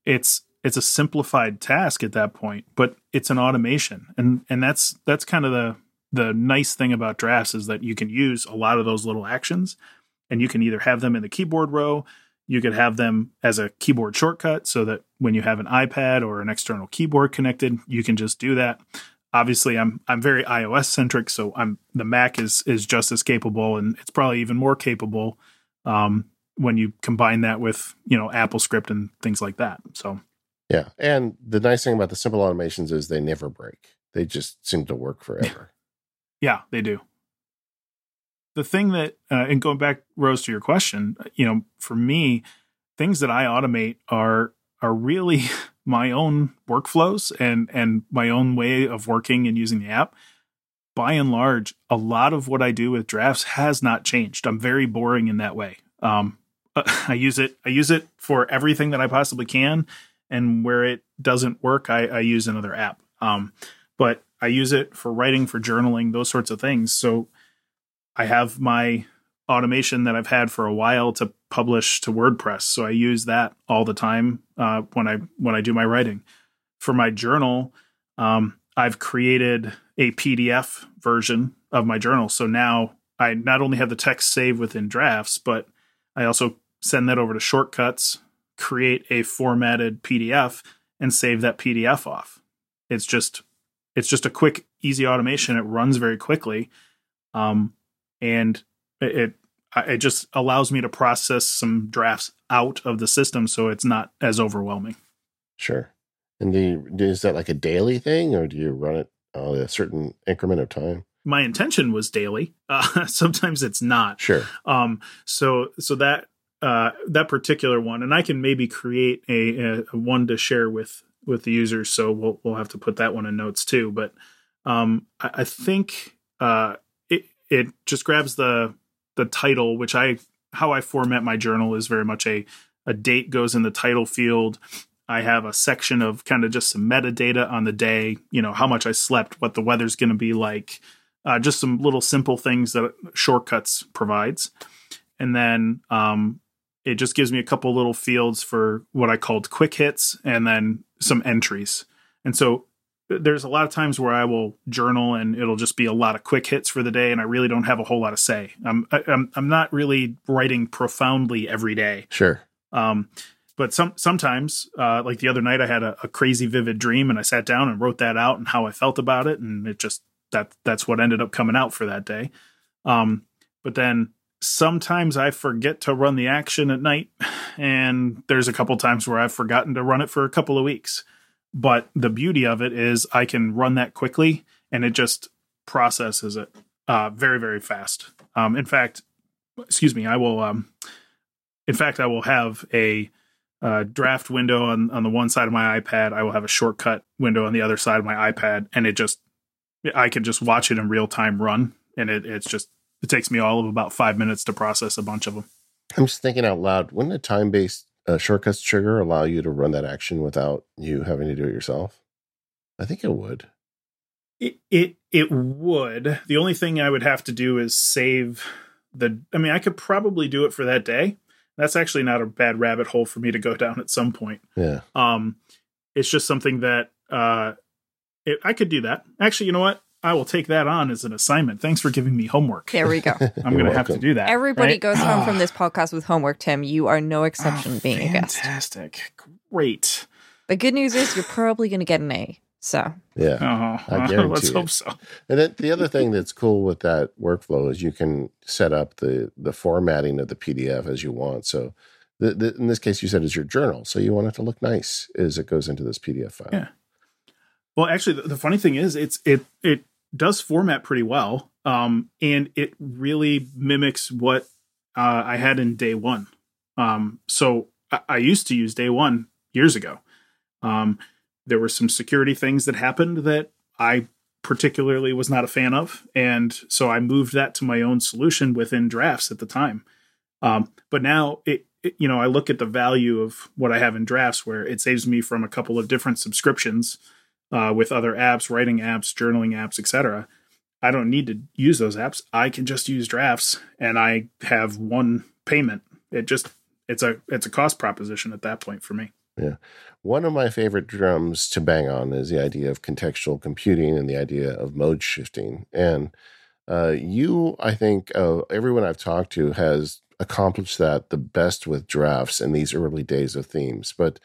It's it's a simplified task at that point, but it's an automation, and and that's that's kind of the the nice thing about drafts is that you can use a lot of those little actions, and you can either have them in the keyboard row you could have them as a keyboard shortcut so that when you have an iPad or an external keyboard connected, you can just do that. Obviously, I'm I'm very iOS centric, so I'm the Mac is is just as capable, and it's probably even more capable um, when you combine that with you know AppleScript and things like that. So. Yeah, and the nice thing about the simple automations is they never break; they just seem to work forever. yeah, they do. The thing that uh, and going back rose to your question you know for me things that i automate are are really my own workflows and and my own way of working and using the app. By and large a lot of what i do with drafts has not changed. I'm very boring in that way. Um, i use it i use it for everything that i possibly can. And where it doesn't work i, I use another app. Um, but i use it for writing for journaling those sorts of things. So I have my automation that I've had for a while to publish to WordPress, so I use that all the time uh, when I when I do my writing. For my journal, um, I've created a PDF version of my journal, so now I not only have the text saved within drafts, but I also send that over to Shortcuts, create a formatted PDF, and save that PDF off. It's just it's just a quick, easy automation. It runs very quickly. Um, and it it just allows me to process some drafts out of the system so it's not as overwhelming. Sure. And do you, is that like a daily thing or do you run it uh, a certain increment of time? My intention was daily. Uh, sometimes it's not. Sure. Um, so so that uh, that particular one, and I can maybe create a, a, one to share with with the users. So we'll we'll have to put that one in notes too. But um, I, I think uh, it just grabs the the title, which I how I format my journal is very much a a date goes in the title field. I have a section of kind of just some metadata on the day, you know, how much I slept, what the weather's going to be like, uh, just some little simple things that shortcuts provides. And then um, it just gives me a couple little fields for what I called quick hits and then some entries. And so there's a lot of times where I will journal and it'll just be a lot of quick hits for the day, and I really don't have a whole lot to say. I'm I'm I'm not really writing profoundly every day. Sure. Um, but some sometimes, uh, like the other night, I had a, a, crazy vivid dream, and I sat down and wrote that out and how I felt about it, and it just that that's what ended up coming out for that day. Um, but then sometimes I forget to run the action at night, and there's a couple times where I've forgotten to run it for a couple of weeks. But the beauty of it is I can run that quickly and it just processes it uh, very, very fast. Um, in fact, excuse me, I will, um, in fact, I will have a uh, draft window on, on the one side of my iPad. I will have a shortcut window on the other side of my iPad. And it just, I can just watch it in real time run. And it, it's just, it takes me all of about five minutes to process a bunch of them. I'm just thinking out loud. Wouldn't a time based uh, shortcuts trigger allow you to run that action without you having to do it yourself? I think it would. It it it would. The only thing I would have to do is save the. I mean, I could probably do it for that day. That's actually not a bad rabbit hole for me to go down at some point. Yeah. Um, it's just something that uh, it, I could do that. Actually, you know what? I will take that on as an assignment. Thanks for giving me homework. There we go. I'm going to have to do that. Everybody right? goes home from this podcast with homework, Tim. You are no exception oh, being fantastic. a guest. Fantastic. Great. The good news is you're probably going to get an A. So, yeah, uh-huh. I guarantee let's it. hope so. And then the other thing that's cool with that workflow is you can set up the the formatting of the PDF as you want. So, the, the, in this case, you said it's your journal, so you want it to look nice as it goes into this PDF file. Yeah. Well, actually, the, the funny thing is, it's it it does format pretty well, um, and it really mimics what uh, I had in day one. Um, so I, I used to use day one years ago. Um, there were some security things that happened that I particularly was not a fan of. And so I moved that to my own solution within drafts at the time. Um, but now it, it, you know, I look at the value of what I have in drafts where it saves me from a couple of different subscriptions uh, with other apps, writing apps, journaling apps, etc. I don't need to use those apps. I can just use drafts and I have one payment. It just it's a it's a cost proposition at that point for me. Yeah. One of my favorite drums to bang on is the idea of contextual computing and the idea of mode shifting. And uh, you, I think, uh, everyone I've talked to has accomplished that the best with drafts in these early days of themes. But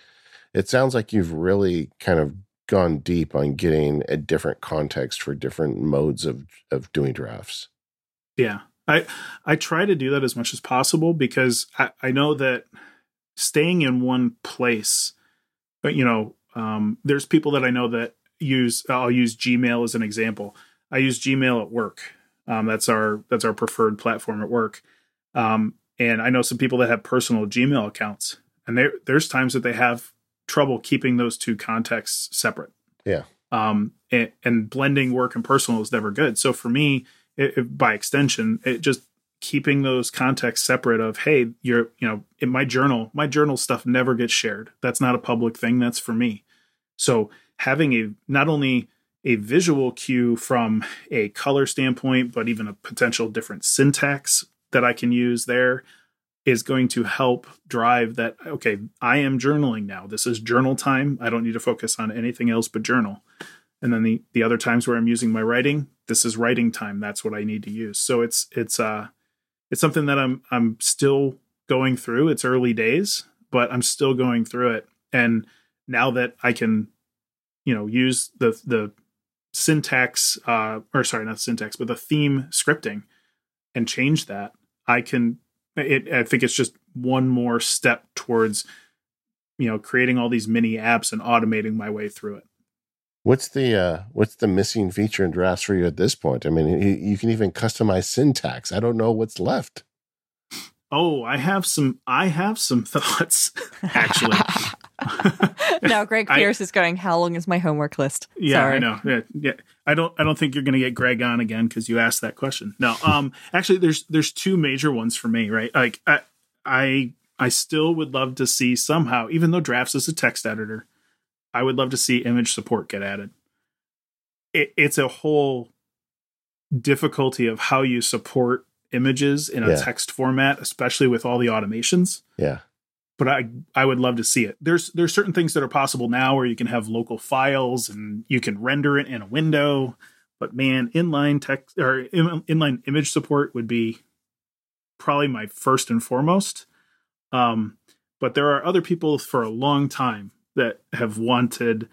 it sounds like you've really kind of gone deep on getting a different context for different modes of of doing drafts. Yeah. I I try to do that as much as possible because I, I know that staying in one place, you know, um, there's people that I know that use. I'll use Gmail as an example. I use Gmail at work. Um, that's our that's our preferred platform at work. Um, and I know some people that have personal Gmail accounts, and there there's times that they have trouble keeping those two contexts separate. Yeah. Um, and, and blending work and personal is never good. So for me, it, it, by extension, it just keeping those contexts separate of hey you're you know in my journal my journal stuff never gets shared that's not a public thing that's for me so having a not only a visual cue from a color standpoint but even a potential different syntax that i can use there is going to help drive that okay i am journaling now this is journal time i don't need to focus on anything else but journal and then the the other times where i'm using my writing this is writing time that's what i need to use so it's it's uh it's something that I'm I'm still going through. It's early days, but I'm still going through it. And now that I can, you know, use the the syntax, uh, or sorry, not syntax, but the theme scripting, and change that, I can. It, I think it's just one more step towards, you know, creating all these mini apps and automating my way through it. What's the uh, what's the missing feature in drafts for you at this point? I mean, you can even customize syntax. I don't know what's left. Oh, I have some. I have some thoughts actually. now, Greg Pierce I, is going. How long is my homework list? Yeah, Sorry. I know. Yeah, yeah. I don't. I don't think you're going to get Greg on again because you asked that question. No. Um. actually, there's there's two major ones for me. Right. Like I I I still would love to see somehow, even though Drafts is a text editor, I would love to see image support get added. It, it's a whole difficulty of how you support images in a yeah. text format, especially with all the automations. Yeah. But I I would love to see it. There's there's certain things that are possible now where you can have local files and you can render it in a window. But man, inline text or inline image support would be probably my first and foremost. Um, but there are other people for a long time that have wanted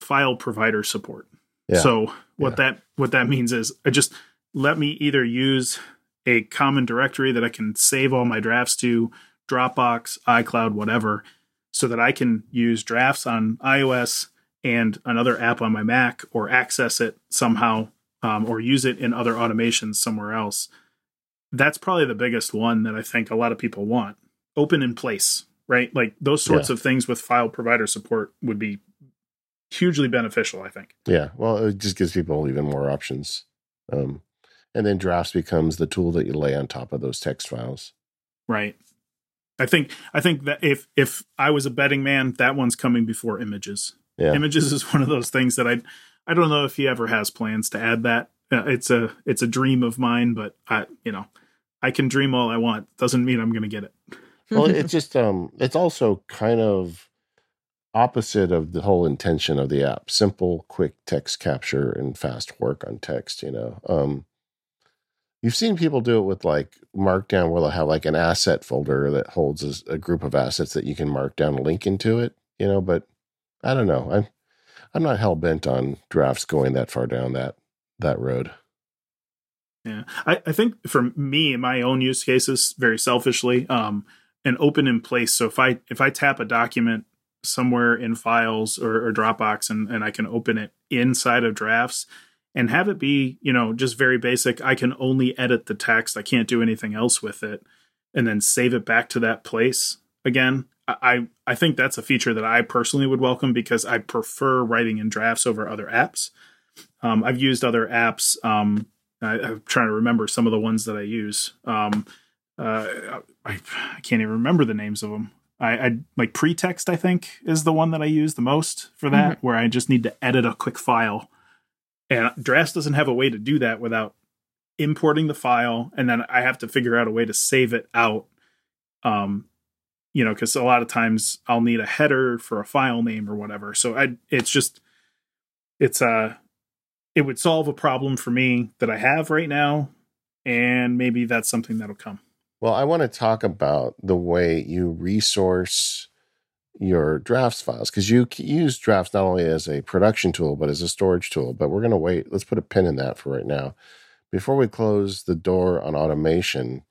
file provider support. Yeah. So what yeah. that what that means is I just let me either use a common directory that I can save all my drafts to, Dropbox, iCloud, whatever, so that I can use drafts on iOS and another app on my Mac or access it somehow um, or use it in other automations somewhere else. That's probably the biggest one that I think a lot of people want. Open in place right? Like those sorts yeah. of things with file provider support would be hugely beneficial, I think. Yeah. Well, it just gives people even more options. Um, and then drafts becomes the tool that you lay on top of those text files. Right. I think I think that if if I was a betting man, that one's coming before images. Yeah. Images is one of those things that I I don't know if he ever has plans to add that. Uh, it's a it's a dream of mine, but I you know I can dream all I want. Doesn't mean I'm going to get it well, it's just um, it's also kind of opposite of the whole intention of the app simple quick text capture and fast work on text you know um, you've seen people do it with like markdown where they'll have like an asset folder that holds a, group of assets that you can mark down a link into it you know but i don't know. I'm i'm not hell-bent on drafts going that far down that that road. Yeah. I, I think for me my own use cases very selfishly um an open in place. So if i if i tap a document somewhere in files or, or Dropbox and, and I can open it inside of drafts and have it be, you know, just very basic. I can only edit the text. I can't do anything else with it. And then save it back to that place again. I I think that's a feature that I personally would welcome because I prefer writing in drafts over other apps. Um, I've used other apps. Um, I, am trying to remember some of the ones that I use. Um, uh, I, I, can't even remember the names of them. I, I like pretext. I think is the one that I use the most for that, mm-hmm. where I just need to edit a quick file, and Drafts doesn't have a way to do that without importing the file, and then I have to figure out a way to save it out. Um, you know, because a lot of times I'll need a header for a file name or whatever. So I, it's just, it's a, uh, it would solve a problem for me that I have right now, and maybe that's something that'll come. Well, I want to talk about the way you resource your drafts files because you use drafts not only as a production tool but as a storage tool. But we're going to wait. Let's put a pin in that for right now. Before we close the door on automation,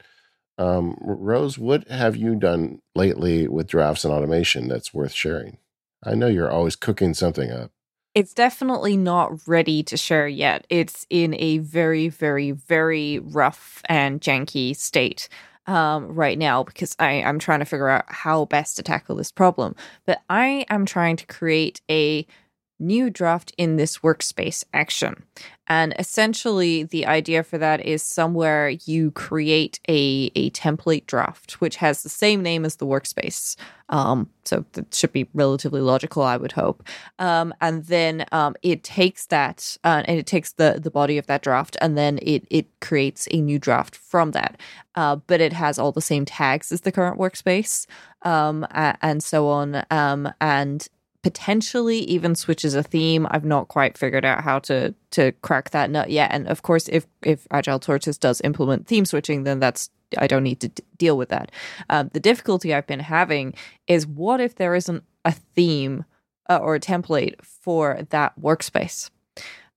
um, Rose, what have you done lately with drafts and automation that's worth sharing? I know you're always cooking something up. It's definitely not ready to share yet. It's in a very, very, very rough and janky state um, right now because I, I'm trying to figure out how best to tackle this problem. But I am trying to create a new draft in this workspace action. And essentially, the idea for that is somewhere you create a, a template draft, which has the same name as the workspace. Um, so that should be relatively logical, I would hope. Um, and then um, it takes that uh, and it takes the, the body of that draft and then it, it creates a new draft from that. Uh, but it has all the same tags as the current workspace um, and so on. Um, and potentially even switches a theme. I've not quite figured out how to to crack that nut yet. And of course, if if Agile Tortoise does implement theme switching, then that's I don't need to d- deal with that. Um, the difficulty I've been having is what if there isn't a theme uh, or a template for that workspace?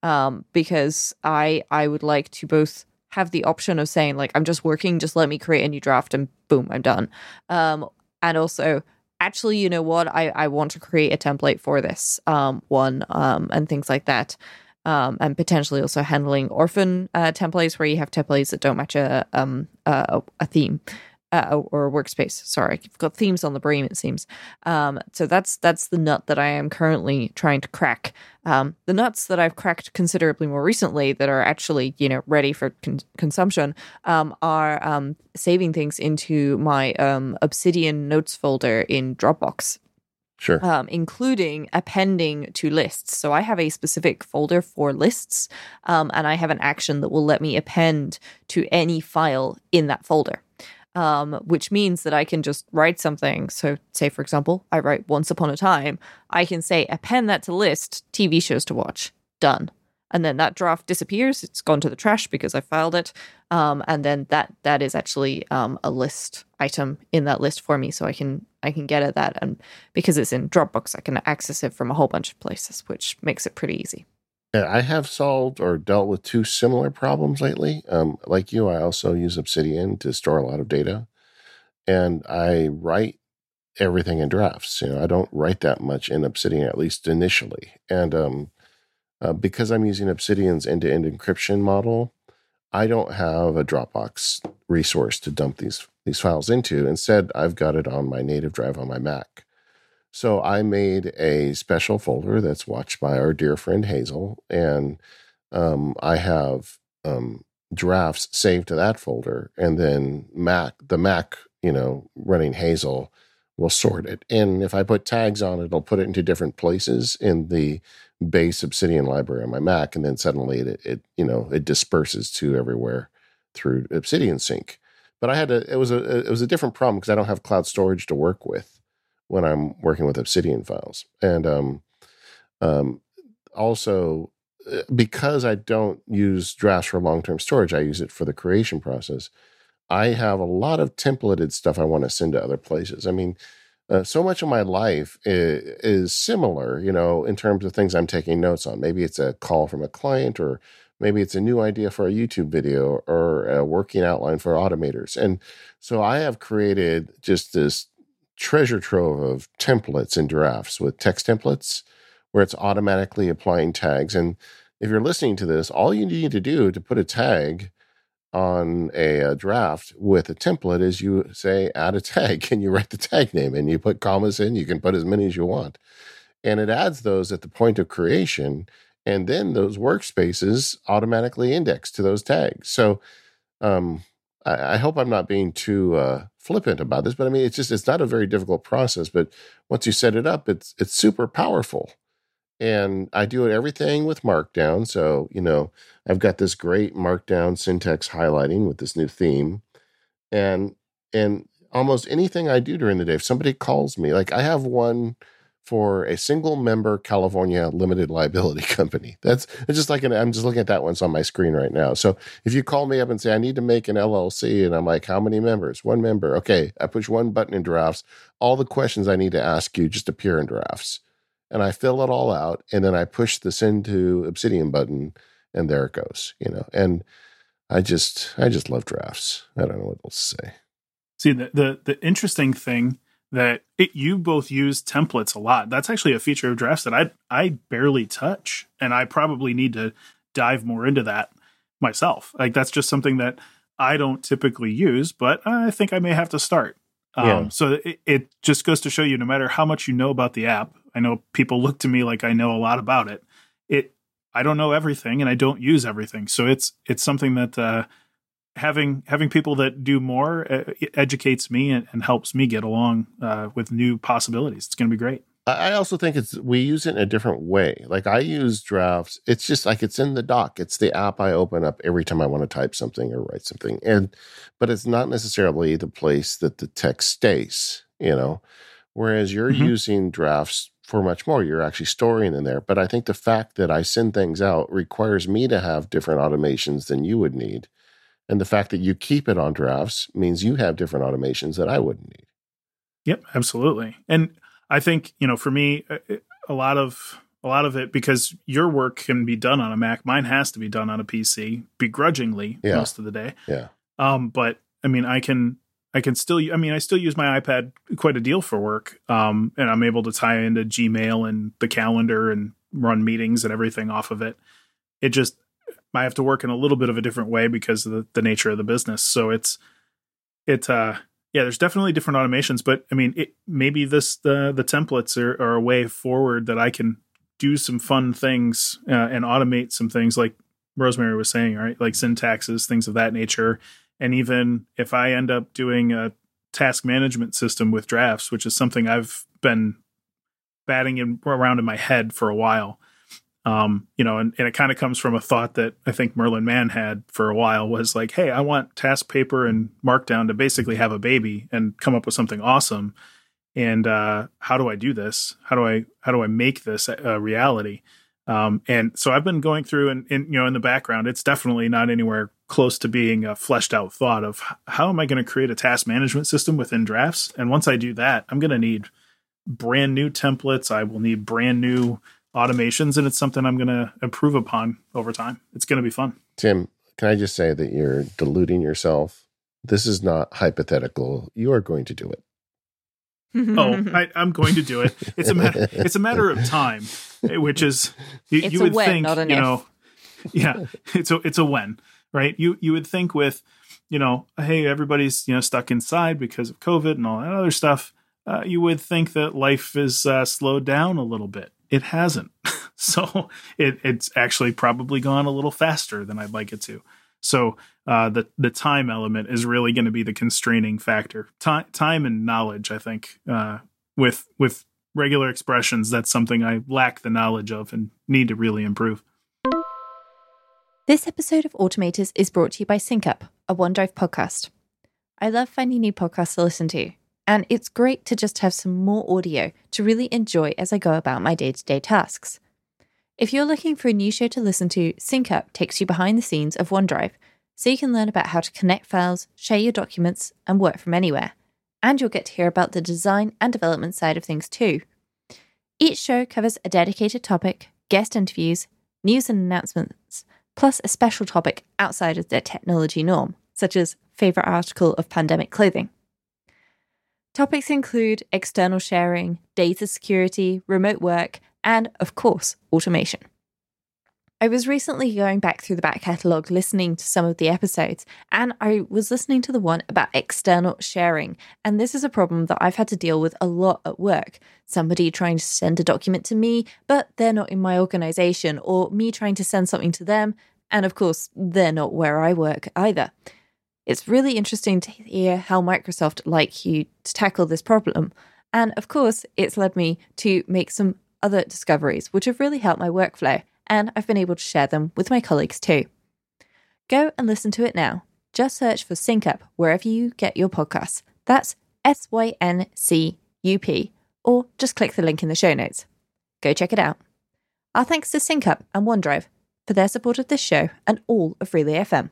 Um, because I I would like to both have the option of saying like I'm just working, just let me create a new draft and boom, I'm done. Um, and also actually, you know what? I, I want to create a template for this um, one um, and things like that. Um, and potentially also handling orphan uh, templates where you have templates that don't match a, um, a, a theme uh, or a workspace. Sorry, I've got themes on the brain. It seems. Um, so that's that's the nut that I am currently trying to crack. Um, the nuts that I've cracked considerably more recently that are actually you know ready for con- consumption um, are um, saving things into my um, Obsidian notes folder in Dropbox. Sure. Um, including appending to lists. So I have a specific folder for lists, um, and I have an action that will let me append to any file in that folder um, which means that I can just write something. So, say for example, I write Once Upon a Time. I can say append that to list TV shows to watch. Done. And then that draft disappears. It's gone to the trash because I filed it. Um, and then that that is actually um, a list item in that list for me, so I can I can get at that. And because it's in Dropbox, I can access it from a whole bunch of places, which makes it pretty easy. I have solved or dealt with two similar problems lately. Um, like you, I also use Obsidian to store a lot of data, and I write everything in drafts. You know, I don't write that much in Obsidian, at least initially. And um, uh, because I'm using Obsidian's end-to-end encryption model, I don't have a Dropbox resource to dump these these files into. Instead, I've got it on my native drive on my Mac. So I made a special folder that's watched by our dear friend Hazel, and um, I have um, drafts saved to that folder, and then Mac, the Mac, you know, running Hazel will sort it. And if I put tags on it, it'll put it into different places in the base Obsidian library on my Mac, and then suddenly it, it you know it disperses to everywhere through Obsidian Sync. But I had to. It was a it was a different problem because I don't have cloud storage to work with when I'm working with Obsidian files. And um, um, also, uh, because I don't use drafts for long term storage, I use it for the creation process. I have a lot of templated stuff I want to send to other places. I mean, uh, so much of my life is, is, similar, you know, in terms of things I'm taking notes on. Maybe it's a call from a client, or maybe it's a new idea for a YouTube video, or a working outline for automators. And so I have created just this treasure trove of templates and drafts with text templates where it's automatically applying tags. And if you're listening to this, all you need to do to put a tag on a, a, draft with a template is you say add a tag and you write the tag name and you put commas in. You can put as many as you want. And it adds those at the point of creation. And then those workspaces automatically index to those tags. So um, I, I, hope I'm not being too uh, flippant about this, but I mean, it's just, it's not a very difficult process. But once you set it up, it's, it's super powerful and I do everything with Markdown. So, you know, I've got this great Markdown syntax highlighting with this new theme. And and almost anything I do during the day, if somebody calls me, like I have one for a single member California limited liability company. That's it's just like an, I'm just looking at that one's on my screen right now. So if you call me up and say, I need to make an LLC, and I'm like, how many members? One member. Okay. I push one button in drafts. All the questions I need to ask you just appear in drafts and I fill it all out, and then I push the send to Obsidian button, and there it goes. You know, and I just I just love drafts. I don't know what else to say. See the the, the interesting thing that it, you both use templates a lot. That's actually a feature of drafts that I I barely touch, and I probably need to dive more into that myself. Like that's just something that I don't typically use, but I think I may have to start. Um, yeah. So it, it just goes to show you, no matter how much you know about the app, I know people look to me like I know a lot about it. It I don't know everything and I don't use everything. So it's it's something that uh, having having people that do more uh, educates me and, and, helps me get along uh, with new possibilities. It's going to be great. I also think it's we use it in a different way. Like I use drafts. It's just like it's in the dock. It's the app I open up every time I want to type something or write something. And but it's not necessarily the place that the text stays, you know. Whereas you're mm-hmm. using drafts for much more. You're actually storing in there. But I think the fact that I send things out requires me to have different automations than you would need. And the fact that you keep it on drafts means you have different automations that I wouldn't need. Yep, absolutely. And I think, you know, for me, uh, a lot of a lot of it because your work can be done on a Mac. Mine has to be done on a PC, begrudgingly yeah. most of the day. Yeah. Um, but I mean, I can I can still, I mean, I still use my iPad quite a deal for work. Um, and I'm able to tie into Gmail and the calendar and run meetings and everything off of it. It just, I have to work in a little bit of a different way because of the, the nature of the business. So it's, it, uh, yeah, there's definitely different automations, but I mean, it, maybe this, the, the templates are, are a way forward that I can do some fun things uh, and automate some things like Rosemary was saying, right? Like syntaxes, things of that nature and even if I end up doing a task management system with drafts, which is something I've been batting in, around in my head for a while, um, you know, and, and it kind of comes from a thought that I think Merlin Mann had for a while was like, hey, I want TaskPaper and Markdown to basically have a baby and come up with something awesome. And uh, how do I do this? How do I how do I make this a reality? Um, and so I've been going through and, and, you know, in the background, it's definitely not anywhere close to being a fleshed out thought of how am I going to create a task management system within drafts? And once I do that, I'm going to need brand new templates. I will need brand new automations, and it's something I'm going to improve upon over time. It's going to be fun. Tim, can I just say that you're deluding yourself? This is not hypothetical. You are going to do it. oh, I, am going to do it. It's a matter. It's a matter of time, which is you, you would when, think, you know, yeah, it's a it's a when, right? You you would think with, you know, hey, everybody's you know stuck inside because of COVID and all that other stuff. Uh, you would think that life is uh, slowed down a little bit. It hasn't. so it, it's actually probably gone a little faster than I'd like it to. So uh, the the time element is really going to be the constraining factor. Time time and knowledge, I think, uh, with with regular expressions, that's something I lack the knowledge of and need to really improve. This episode of Automators is brought to you by SyncUp, a OneDrive podcast. I love finding new podcasts to listen to. And it's great to just have some more audio to really enjoy as I go about my day to day tasks. If you're looking for a new show to listen to, SyncUp takes you behind the scenes of OneDrive, so you can learn about how to connect files, share your documents, and work from anywhere. And you'll get to hear about the design and development side of things too. Each show covers a dedicated topic, guest interviews, news and announcements, plus a special topic outside of the technology norm, such as favourite article of pandemic clothing. Topics include external sharing, data security, remote work, and, of course, automation. I was recently going back through the back catalogue listening to some of the episodes, and I was listening to the one about external sharing. And this is a problem that I've had to deal with a lot at work. Somebody trying to send a document to me, but they're not in my organization, or me trying to send something to them, and of course, they're not where I work either. It's really interesting to hear how Microsoft like you to tackle this problem. And of course, it's led me to make some other discoveries, which have really helped my workflow and I've been able to share them with my colleagues too. Go and listen to it now. Just search for SyncUp wherever you get your podcasts. That's S Y N C U P, or just click the link in the show notes. Go check it out. Our thanks to SyncUp and OneDrive for their support of this show and all of Relay FM.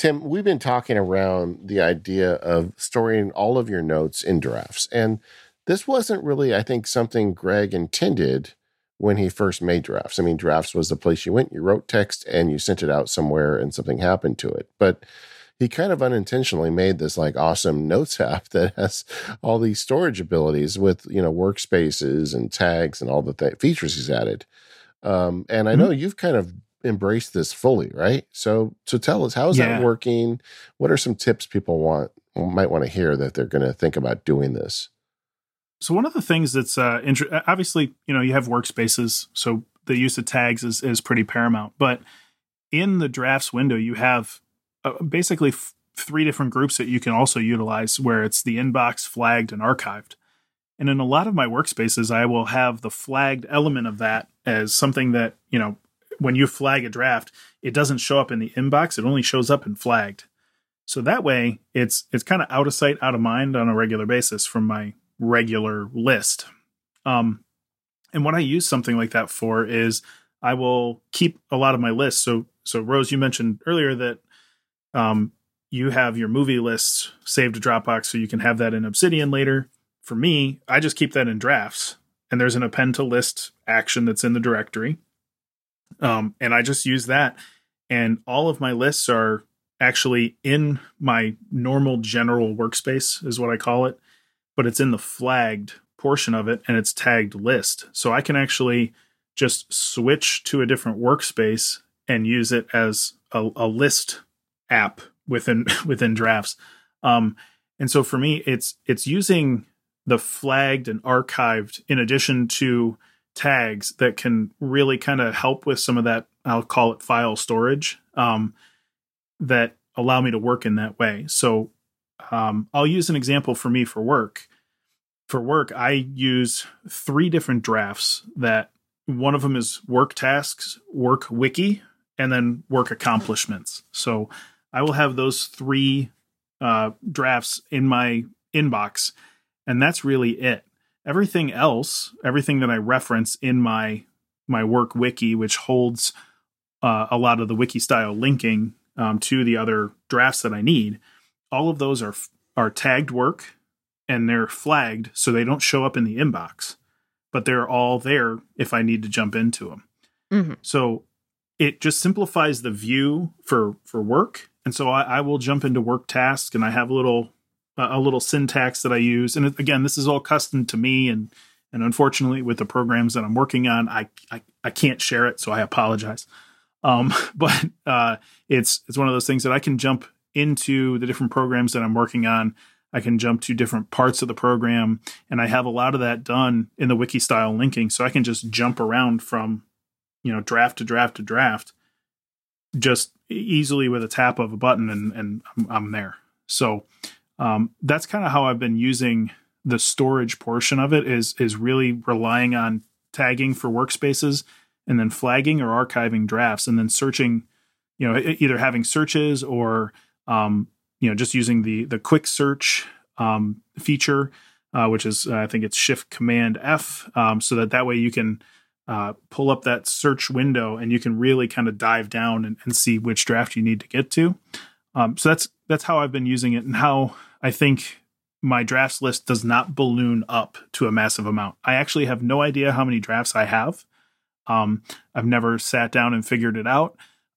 Tim, we've been talking around the idea of storing all of your notes in drafts. And this wasn't really, I think, something Greg intended when he first made drafts. I mean, drafts was the place you went, you wrote text and you sent it out somewhere and something happened to it. But he kind of unintentionally made this like awesome notes app that has all these storage abilities with, you know, workspaces and tags and all the th- features he's added. Um, and I mm-hmm. know you've kind of embraced this fully, right? So, so tell us, how is yeah. that working? What are some tips people want, might want to hear that they're going to think about doing this? So one of the things that's uh, inter- obviously, you know, you have workspaces, so the use of tags is is pretty paramount. But in the drafts window, you have uh, basically f- three different groups that you can also utilize, where it's the inbox, flagged, and archived. And in a lot of my workspaces, I will have the flagged element of that as something that you know, when you flag a draft, it doesn't show up in the inbox; it only shows up in flagged. So that way, it's it's kind of out of sight, out of mind on a regular basis from my regular list. Um, and what I use something like that for is I will keep a lot of my lists. So, so Rose, you mentioned earlier that um, you have your movie lists saved to Dropbox, so you can have that in Obsidian later. For me, I just keep that in drafts, and there's an append to list action that's in the directory, um, and I just use that. And all of my lists are actually in my normal general workspace, is what I call it but it's in the flagged portion of it and it's tagged list. So I can actually just switch to a different workspace and use it as a, a list app within within drafts. Um, and so for me, it's it's using the flagged and archived in addition to tags that can really kind of help with some of that. I'll call it file storage um, that allow me to work in that way. So um, I'll use an example for me for work for work, I use three different drafts that one of them is work tasks, work wiki, and then work accomplishments. So I will have those three uh, drafts in my inbox, and that's really it. Everything else, everything that I reference in my my work wiki, which holds uh, a lot of the wiki style linking um, to the other drafts that I need, all of those are are tagged work and they're flagged so they don't show up in the inbox, but they're all there if I need to jump into them. Mm-hmm. So it just simplifies the view for for work, and so I, I will jump into work tasks, and I have a little a little syntax that I use, and again, this is all custom to me, and and unfortunately, with the programs that I'm working on, I I, I can't share it, so I apologize. Um, but uh, it's it's one of those things that I can jump into the different programs that I'm working on I can jump to different parts of the program. And I have a lot of that done in the wiki style linking. So I can just jump around from, you know, draft to draft to draft just easily with a tap of a button and, and I'm, I'm there. So um, that's kind of how I've been using the storage portion of it is is really relying on tagging for workspaces and then flagging or archiving drafts and then searching, you know, either having searches or um, you know just using the the quick search um, feature, uh, which is uh, I think it's Shift Command F, um, so that that way you can uh, pull up that search window and you can really kind of dive down and, and, see which draft you need to get to. Um, so that's that's how I've been using it and how I think my drafts list does not balloon up to a massive amount. I actually have no idea how many drafts I have. Um, I've never sat down and figured it out,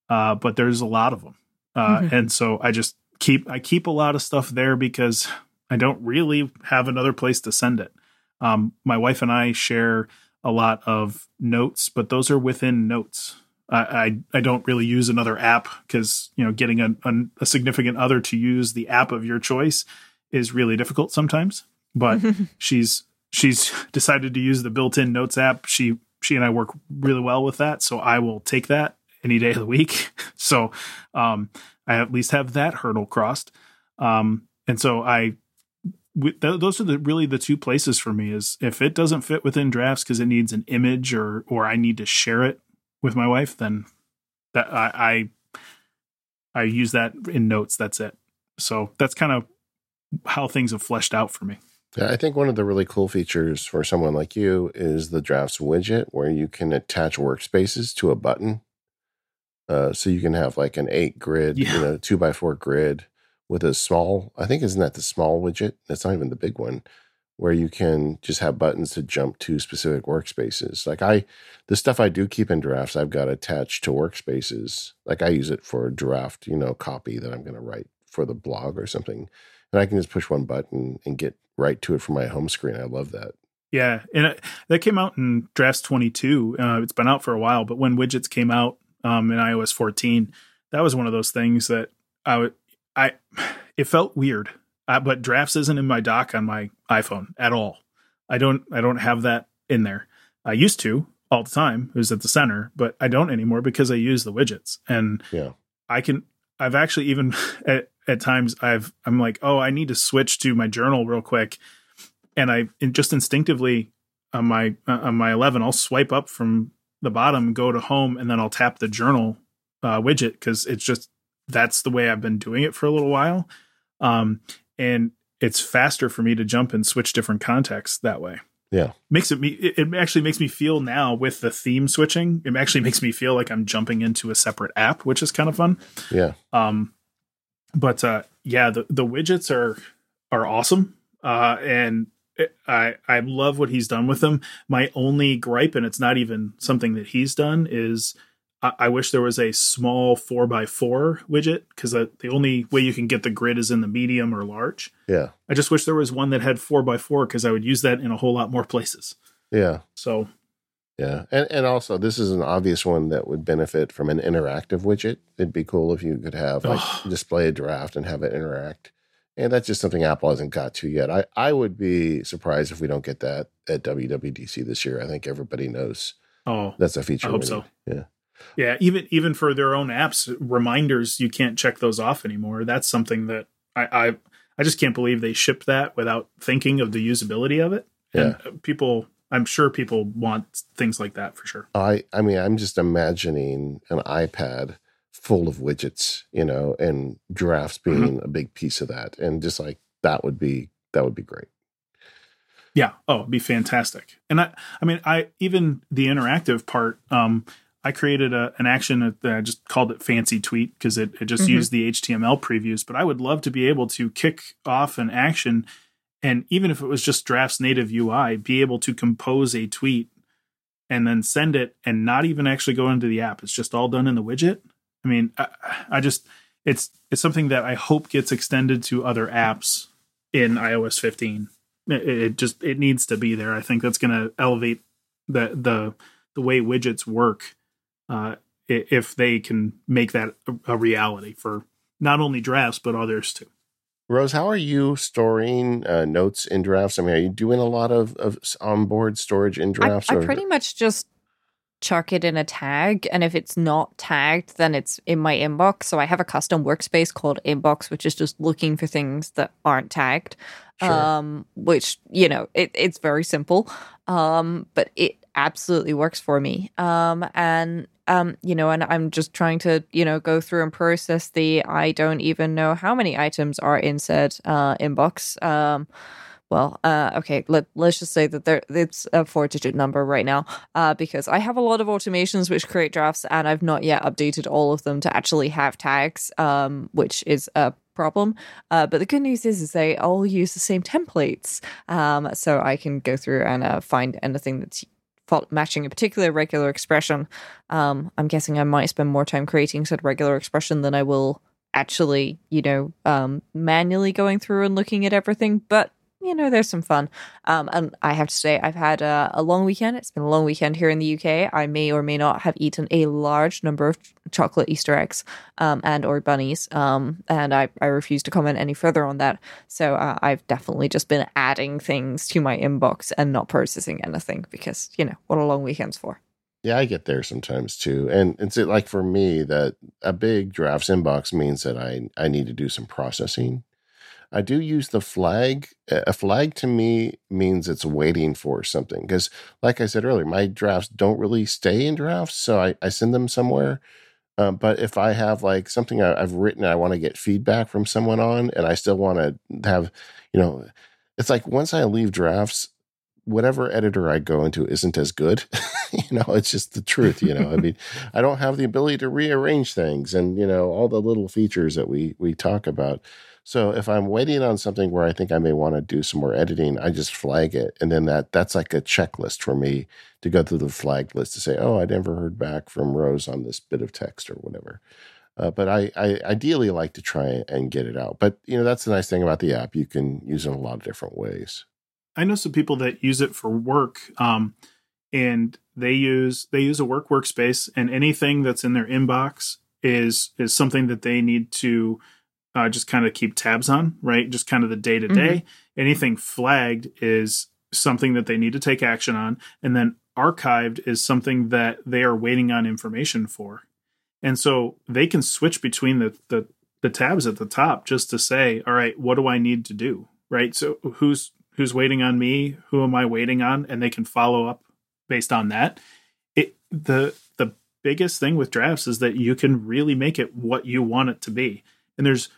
uh, but there's a lot of them, uh, mm-hmm. and so I just keep I keep a lot of stuff there because I don't really have another place to send it. Um, my wife and I share a lot of notes, but those are within notes. I I, don't really use another app because you know getting a, a, a significant other to use the app of your choice is really difficult sometimes. But she's she's decided to use the built-in notes app. She she and I work really well with that, so I will take that any day of the week. so um, I at least have that hurdle crossed. Um, and so I th- those are the really the two places for me is if it doesn't fit within drafts because it needs an image or or I need to share it with my wife, then that I I, I use that in notes. That's it. So that's kind of how things have fleshed out for me. Yeah, I think one of the really cool features for someone like you is the drafts widget where you can attach workspaces to a button. Uh, so you can have like an eight grid, yeah. you know, two by four grid with a small, I think isn't that the small widget? That's not even the big one, where you can just have buttons to jump to specific workspaces. Like I, the stuff I do keep in drafts, I've got attached to workspaces. Like I use it for a draft, you know, copy that I'm going to write for the blog or something. And I can just push one button and get right to it from my home screen. I love that. Yeah, and it, that came out in drafts 22. Uh, it's been out for a while, but when widgets came out um, in iOS 14, that was one of those things that I would I it felt weird. Uh, but drafts isn't in my dock on my iPhone at all. I don't I don't have that in there. I used to all the time. It was at the center, but I don't anymore because I use the widgets. And yeah. I can I've actually even at, at times I've I'm like, "Oh, I need to switch to my journal real quick." And I just instinctively on my uh, on my 11, I'll swipe up from the bottom, go to home, and then I'll tap the journal uh, widget because it's just that's the way I've been doing it for a little while. Um, and it's faster for me to jump and switch different contexts that way. Yeah. Makes it me it actually makes me feel now with the theme switching, it actually makes me feel like I'm jumping into a separate app, which is kind of fun. Yeah. Um but uh yeah, the the widgets are are awesome. Uh and it, I I love what he's done with them. My only gripe and it's not even something that he's done is I, wish there was a small four by four widget because the only way you can get the grid is in the medium or large. Yeah. I just wish there was one that had four by four because I would use that in a whole lot more places. Yeah. So. Yeah, and and also this is an obvious one that would benefit from an interactive widget. It'd be cool if you could have like display a draft and have it interact. And that's just something Apple hasn't got to yet. I, I would be surprised if we don't get that at WWDC this year. I think everybody knows. Oh, that's a feature. I hope so. Yeah. Yeah, even even for their own apps, reminders you can't check those off anymore. That's something that I I, I just can't believe they shipped that without thinking of the usability of it. Yeah. And people I'm sure people want things like that for sure. I I mean, I'm just imagining an iPad full of widgets, you know, and drafts being mm-hmm. a big piece of that. And just like that would be that would be great. Yeah. Oh, it'd be fantastic. And I I mean, I even the interactive part, um, I created a, an action that I just called it fancy tweet because it, it just mm-hmm. used the HTML previews. But I would love to be able to kick off an action and even if it was just drafts native UI, be able to compose a tweet and then send it and not even actually go into the app. It's just all done in the widget. I mean, I, I just it's it's something that I hope gets extended to other apps in iOS 15. It, it just it needs to be there. I think that's going to elevate the the the way widgets work uh, if they can make that a, reality for not only drafts but others too. Rose, how are you storing uh, notes in drafts? I mean, are you doing a lot of, of onboard storage in drafts? I, I pretty much just chuck it in a tag and if it's not tagged then it's in my inbox so i have a custom workspace called inbox which is just looking for things that aren't tagged sure. um which you know it, it's very simple um but it absolutely works for me um and um, you know, and I'm just trying to, you know, go through and process the I don't even know how many items are in said uh, inbox. Um, well, uh, okay, let, let's just say that there it's a four digit number right now uh, because I have a lot of automations which create drafts and I've not yet updated all of them to actually have tags, um, which is a problem. Uh, but the good news is, is they all use the same templates. Um, so I can go through and uh, find anything that's matching a particular regular expression. Um, I'm guessing I might spend more time creating said regular expression than I will actually, you know, um, manually going through and looking at everything. But you know, there's some fun. Um, and I have to say, I've had a, a, long weekend. It's been a long weekend here in the UK. I may or may not have eaten a large number of chocolate Easter eggs um, and or bunnies. Um, and I, I refuse to comment any further on that. So uh, I've definitely just been adding things to my inbox and not processing anything because, you know, what a long weekend's for. Yeah, I get there sometimes too. And it's like for me that a big drafts inbox means that I, I need to do some processing I do use the flag. A flag to me means it's waiting for something. Because, like I said earlier, my drafts don't really stay in drafts. So I, I send them somewhere. Um, but if I have like something I, have written, I want to get feedback from someone on, and I still want to have, you know, it's like once I leave drafts, whatever editor I go into isn't as good. you know, it's just the truth. You know, I mean, I don't have the ability to rearrange things, and you know, all the little features that we we talk about. So if I'm waiting on something where I think I may want to do some more editing, I just flag it, and then that that's like a checklist for me to go through the flagged list to say, oh, I never heard back from Rose on this bit of text or whatever. Uh, but I, I ideally like to try and get it out. But you know that's the nice thing about the app; you can use it in a lot of different ways. I know some people that use it for work, um, and they use they use a work workspace, and anything that's in their inbox is is something that they need to uh, just kind of keep tabs on, right? Just kind of the day to day. Anything flagged is something that they need to take action on. And then archived is something that they are waiting on information for. And so they can switch between the, the, the tabs at the top just to say, all right, what do I need to do? Right. So who's who's waiting on me? Who am I waiting on? And they can follow up based on that. It the the biggest thing with drafts is that you can really make it what you want it to be. And there's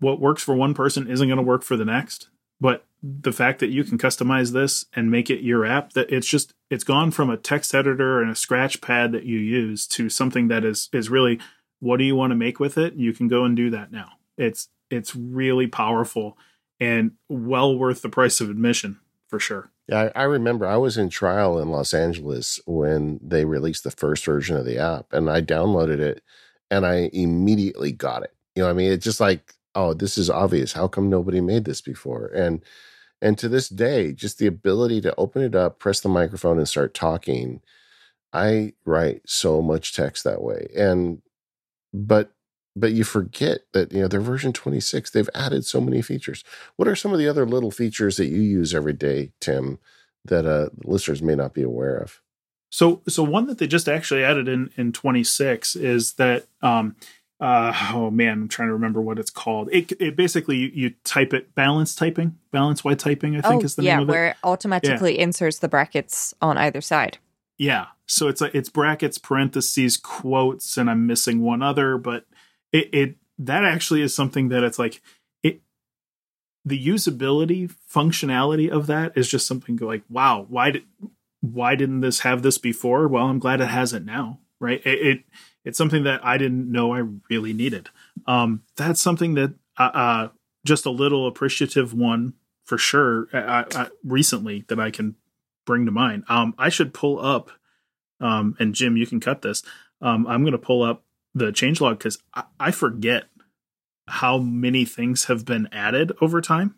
what works for one person isn't going to work for the next but the fact that you can customize this and make it your app that it's just it's gone from a text editor and a scratch pad that you use to something that is is really what do you want to make with it? You can go and do that now. It's it's really powerful and well worth the price of admission for sure. Yeah I, remember i was in trial in los angeles when they released the first version of the app and i downloaded it and i immediately got it. You know i mean? It's just like oh, this is obvious. How come nobody made this before? And and to this day, just the ability to open it up, press the microphone, and start talking. I write so much text that way. And but but you forget that you know they're version 26 they've added so many features what are some of the other little features that you use every day tim that uh listeners may not be aware of so so one that they just actually added in in 26 is that um uh, oh man, I'm trying to remember what it's called. It, it basically you, you type it balance typing, balance white typing. I think oh, is the yeah, name of it. where it automatically yeah. inserts the brackets on either side. Yeah, so it's like it's brackets, parentheses, quotes, and I'm missing one other, but it, it that actually is something that it's like it the usability functionality of that is just something like wow why did why didn't this have this before well i'm glad it has it now right it, it it's something that I didn't know I really needed. Um, that's something that uh, uh, just a little appreciative one for sure. I, uh, I, uh, recently that I can bring to mind. Um, I should pull up, um, and Jim, you can cut this. Um, I'm going to pull up the changelog because I, I forget how many things have been added over time,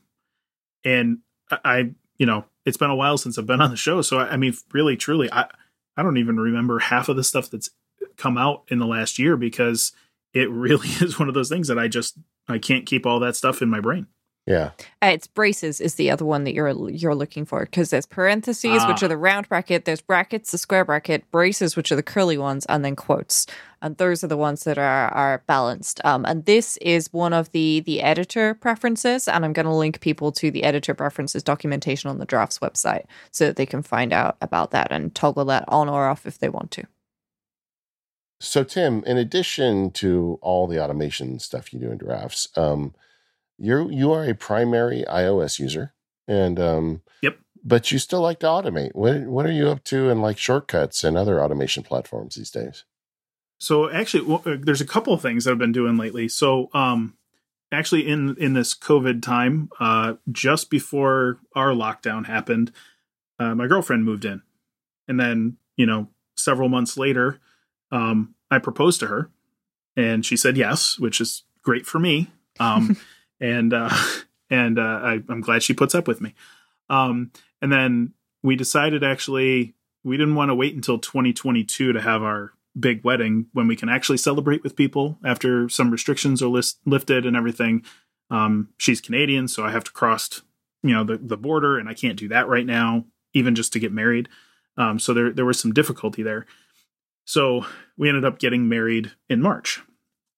and I, you know, it's been a while since I've been on the show, so I, I mean, really, truly, I, I don't even remember half of the stuff that's come out in the last year because it really is one of those things that I just I can't keep all that stuff in my brain. Yeah, uh, it's braces is the other one that you're you're looking for because there's parentheses, ah. which are the round bracket. There's brackets, the square bracket, braces, which are the curly ones, and then quotes. And those are the ones that are are balanced. Um, and this is one of the the editor preferences, and I'm going to link people to the editor preferences documentation on the drafts website so that they can find out about that and toggle that on or off if they want to. So, Tim, in addition to all the automation stuff you do in drafts, um, you're you are a primary iOS user. And um, yep. But you still like to automate. What what are you up to in like shortcuts and other automation platforms these days? So actually, well, uh, there's a couple of things that I've been doing lately. So um, actually, in in this COVID time, uh, just before our lockdown happened, uh, my girlfriend moved in, and then you know several months later, um, I proposed to her, and she said yes, which is great for me. Um, and uh, and uh, I, am glad she puts up with me. Um, and then we decided actually we didn't want to wait until 2022 to have our big wedding when we can actually celebrate with people after some restrictions are list- lifted and everything. Um, she's Canadian, so I have to cross, you know, the, the border, and I can't do that right now, even just to get married. Um, so there there was some difficulty there. So we ended up getting married in March,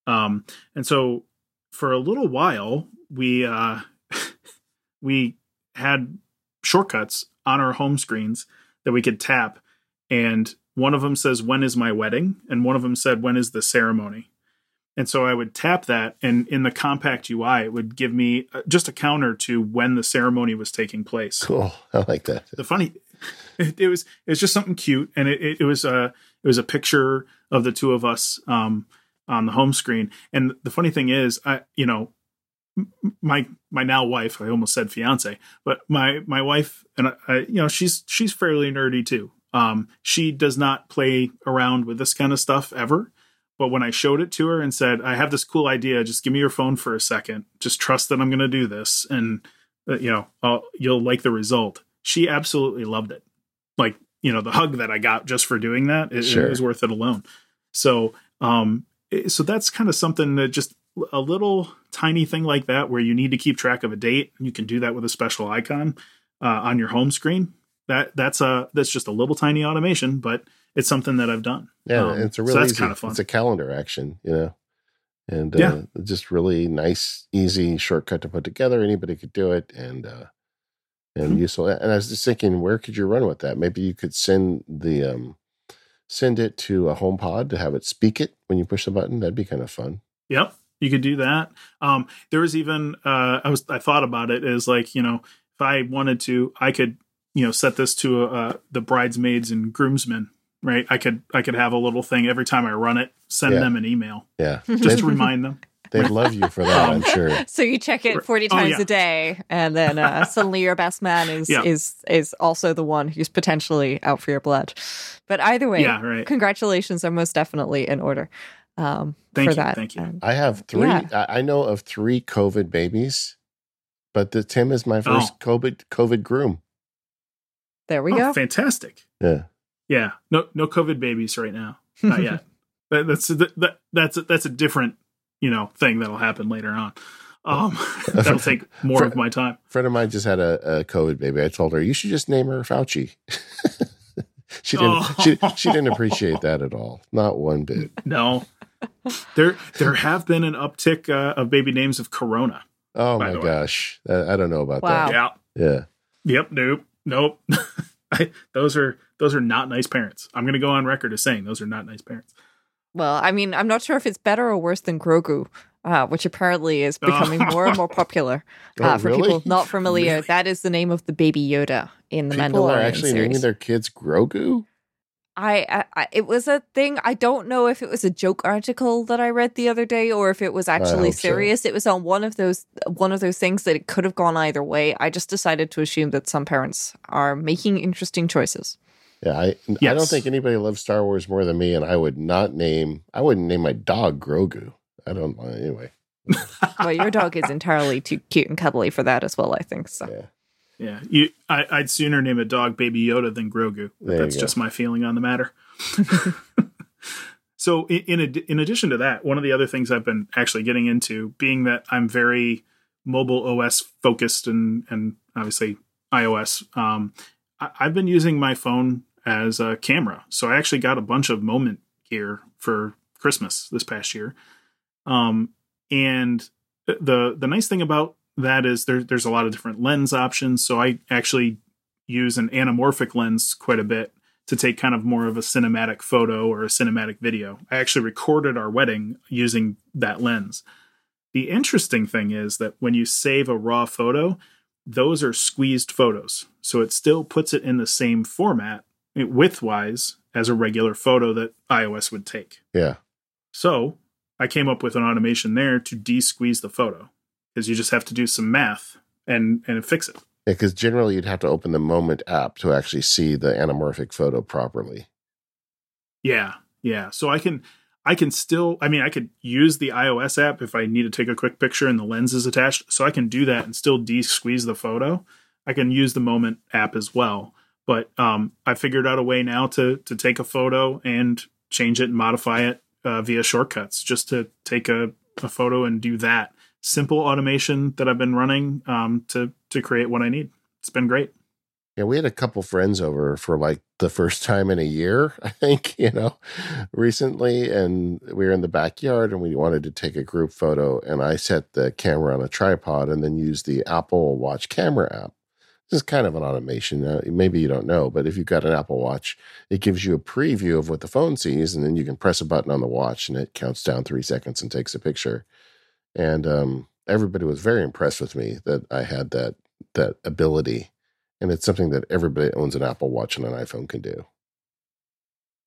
um, and so for a little while we uh, we had shortcuts on our home screens that we could tap, and one of them says when is my wedding? And one of them said when is the ceremony? And so i would tap that and in the compact ui it would give me uh, just a counter to when the ceremony was taking place. Cool. I like that. The funny it, it was it was just something cute and it, it, it was a it was a picture of the two of us um, on the home screen and the funny thing is i you know my my now wife i almost said fiance but my my wife and I, you know she's she's fairly nerdy too um, she does not play around with this kind of stuff ever. But when I showed it to her and said, I have this cool idea, just give me your phone for a second. Just trust that I'm going to do this. And, uh, you know, I'll, you'll like the result. She absolutely loved it. Like, you know, the hug that I got just for doing that is, sure. was worth it alone. So, um, so that's kind of something that just a little tiny thing like that where you need to keep track of a date. You can do that with a special icon uh, on your home screen that that's a that's just a little tiny automation, but it's something that I've done. Yeah, um, it's a really so that's kind of fun. It's a calendar action, you know, and uh, yeah. just really nice, easy shortcut to put together. Anybody could do it, and uh, and mm-hmm. useful. And I was just thinking, where could you run with that? Maybe you could send the um, send it to a HomePod to have it speak it when you push the button. That'd be kind of fun. Yep, you could do that. Um, there was even uh, I was I thought about it as like you know if I wanted to, I could you know set this to uh, the bridesmaids and groomsmen right i could i could have a little thing every time i run it send yeah. them an email yeah just to remind them they'd love you for that i'm sure so you check it 40 times oh, yeah. a day and then uh, suddenly your best man is yeah. is is also the one who's potentially out for your blood but either way yeah, right. congratulations are most definitely in order um, thank for you, that thank you i have three i know of three covid babies but the tim is my first oh. covid covid groom there we oh, go. Fantastic. Yeah. Yeah. No no COVID babies right now. Not yet. that, that's that, that's a, that's a different you know thing that'll happen later on. Um, that'll take more of my time. A friend of mine just had a, a, COVID baby. I told her you should just name her Fauci. she didn't. Oh. She, she didn't appreciate that at all. Not one bit. No. There there have been an uptick uh, of baby names of Corona. Oh my gosh, I, I, don't know about wow. that. Yeah. Yeah. Yep. Nope nope. I, those are those are not nice parents. I'm going to go on record as saying those are not nice parents. Well, I mean, I'm not sure if it's better or worse than Grogu, uh, which apparently is becoming more and more popular uh, oh, for really? people not familiar. Really? That is the name of the baby Yoda in the people Mandalorian are actually series. naming their kids Grogu. I, I, it was a thing. I don't know if it was a joke article that I read the other day or if it was actually serious. So. It was on one of those one of those things that it could have gone either way. I just decided to assume that some parents are making interesting choices. Yeah, I yes. I don't think anybody loves Star Wars more than me, and I would not name I wouldn't name my dog Grogu. I don't know anyway. well, your dog is entirely too cute and cuddly for that as well. I think so. Yeah. Yeah, you. I, would sooner name a dog Baby Yoda than Grogu. That's just my feeling on the matter. so, in in, in addition to that, one of the other things I've been actually getting into, being that I'm very mobile OS focused and and obviously iOS, um, I've been using my phone as a camera. So I actually got a bunch of Moment gear for Christmas this past year. Um, and the the nice thing about that is there, there's a lot of different lens options. So I actually use an anamorphic lens quite a bit to take kind of more of a cinematic photo or a cinematic video. I actually recorded our wedding using that lens. The interesting thing is that when you save a raw photo, those are squeezed photos. So it still puts it in the same format widthwise as a regular photo that iOS would take. Yeah. So I came up with an automation there to de-squeeze the photo because you just have to do some math and and fix it. Yeah, because generally you'd have to open the Moment app to actually see the anamorphic photo properly. Yeah, yeah. So I can I can still I mean I could use the iOS app if I need to take a quick picture and the lens is attached. So I can do that and still de-squeeze the photo. I can use the Moment app as well. But um, I figured out a way now to to take a photo and change it and modify it uh, via shortcuts just to take a, a photo and do that simple automation that I've been running um, to to create what I need. It's been great. Yeah, we had a couple friends over for like the first time in a year, I think, you know, recently. And we were in the backyard and we wanted to take a group photo. And I set the camera on a tripod and then used the Apple Watch camera app. This is kind of an automation. Uh, maybe you don't know, but if you've got an Apple Watch, it gives you a preview of what the phone sees. And then you can press a button on the watch and it counts down three seconds and takes a picture. And um, everybody was very impressed with me that I had that that ability and it's something that everybody owns an Apple Watch and an iPhone can do.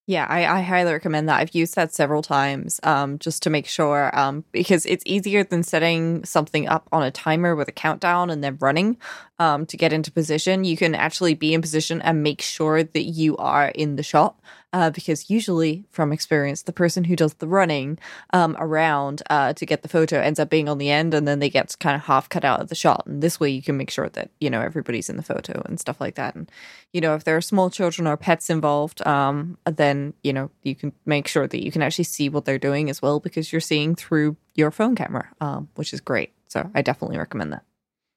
Yeah, I, I, highly recommend that. I've used that several times um, just to make sure um, because it's easier than setting something up on a timer with a countdown and then running um, to get into position. You can actually be in position and make sure that you are in the shot uh, because usually, from experience, the person who does the running um, around uh, to get the photo ends up being on the end, and then they get kind of half cut out of the shot. And this way, you can make sure that you know everybody's in the photo and stuff like that. And you know, if there are small children or pets involved, um, then you know you can make sure that you can actually see what they're doing as well because you're seeing through your phone camera, um, which is great. So I definitely recommend that.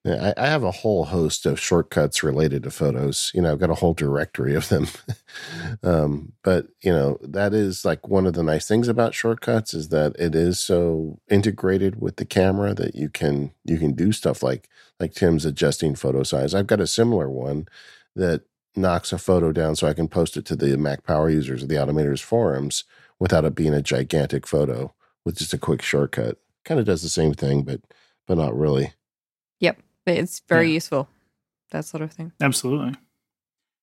I, I have a whole host of shortcuts related to photos. You know, I've got a whole directory of them. um, but you know, that is like one of the nice things about shortcuts is that it is so integrated with the camera that you can you can do stuff like like Tim's adjusting photo size. I've got a similar one that knocks a photo down so I can post it to the Mac Power users or the Automators forums without it being a gigantic photo with just a quick shortcut. Kind of does the same thing, but but not really. Yep. It's very yeah. useful. That sort of thing. Absolutely.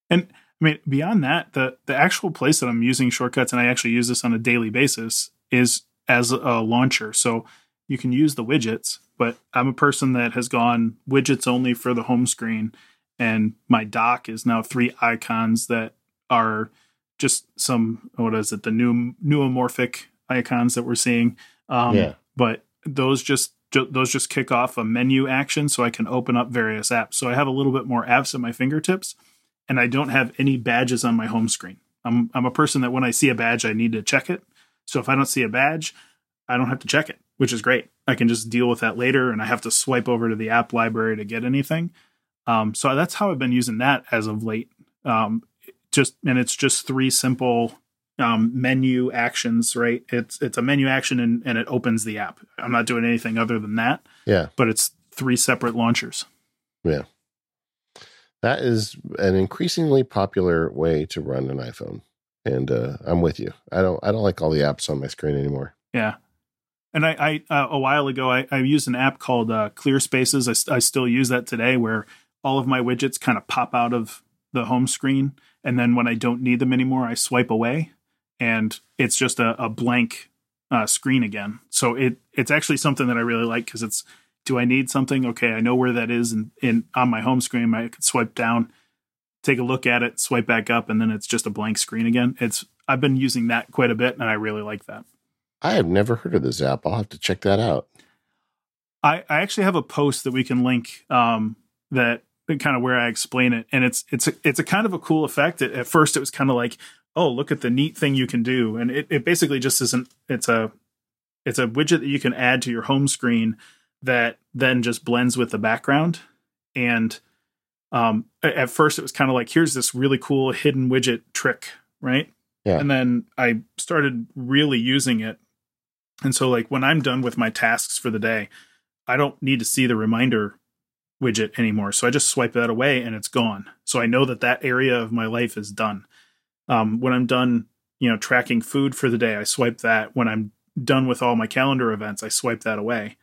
And I mean, beyond that, the the actual place that I'm using shortcuts, and I actually use this on a daily basis, is as a launcher. So you can use the widgets, but I'm a person that has gone widgets only for the home screen, and my dock is now three icons that are just some what is it the new neuromorphic icons that we're seeing. Um, yeah. But those just those just kick off a menu action so I can open up various apps. So I have a little bit more apps at my fingertips and I don't have any badges on my home screen. I'm I'm a person that when I see a badge I need to check it. So if I don't see a badge, I don't have to check it, which is great. I can just deal with that later and I have to swipe over to the app library to get anything. Um, so that's how I've been using that as of late. Um, just and it's just three simple um, menu actions, right? It's it's a menu action and, and it opens the app. I'm not doing anything other than that. Yeah. But it's three separate launchers. Yeah. That is an increasingly popular way to run an iPhone. And uh, I'm with you. I don't I don't like all the apps on my screen anymore. Yeah. And I, I uh, a while ago, I, I used an app called uh, Clear Spaces. I, I still use that today, where all of my widgets kind of pop out of the home screen, and then when I don't need them anymore, I swipe away and it's just a, a blank uh, screen again. So it it's actually something that I really like because it's do I need something? Okay, I know where that is, and in on my home screen, I could swipe down, take a look at it, swipe back up, and then it's just a blank screen again. It's I've been using that quite a bit, and I really like that. I have never heard of this app. I'll have to check that out. I, I actually have a post that we can link um, that kind of where I explain it, and it's it's a, it's a kind of a cool effect. At, at first, it was kind of like oh, look at the neat thing you can do. And it, it basically just isn't, it's a, it's a widget that you can add to your home screen that then just blends with the background. And um, at first it was kind of like, here's this really cool hidden widget trick, right? Yeah. And then I started really using it. And so like when I'm done with my tasks for the day, I don't need to see the reminder widget anymore. So I just swipe that away and it's gone. So I know that that area of my life is done. Um, when I'm done, you know, tracking food for the day, I swipe that. When I'm done with all my calendar events, I swipe that away.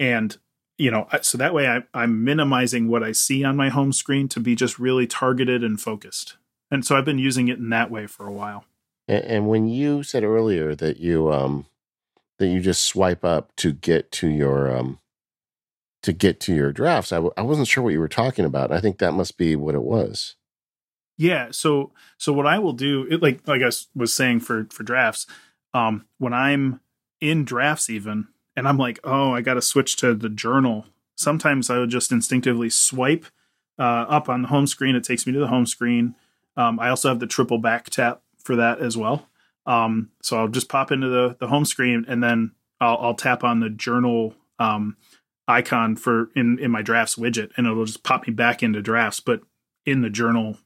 And you know, so that way I, I'm minimizing what I see on my home screen to be just really targeted and focused. And so I've been using it in that way for a while. And, when you said earlier that you um that you just swipe up to get to your um to get to your drafts, I w- I wasn't sure what you were talking about. I think that must be what it was. Yeah. So so what I will do, it, like like I was saying for for drafts, um, when I'm in drafts even, and I'm like, oh, I got to switch to the journal. Sometimes I would just instinctively swipe uh, up on the home screen. It takes me to the home screen. Um, I also have the triple back tap for that as well. Um, so I'll just pop into the the home screen and then I'll, I'll tap on the journal um, icon for in in my drafts widget, and it'll just pop me back into drafts, but in the journal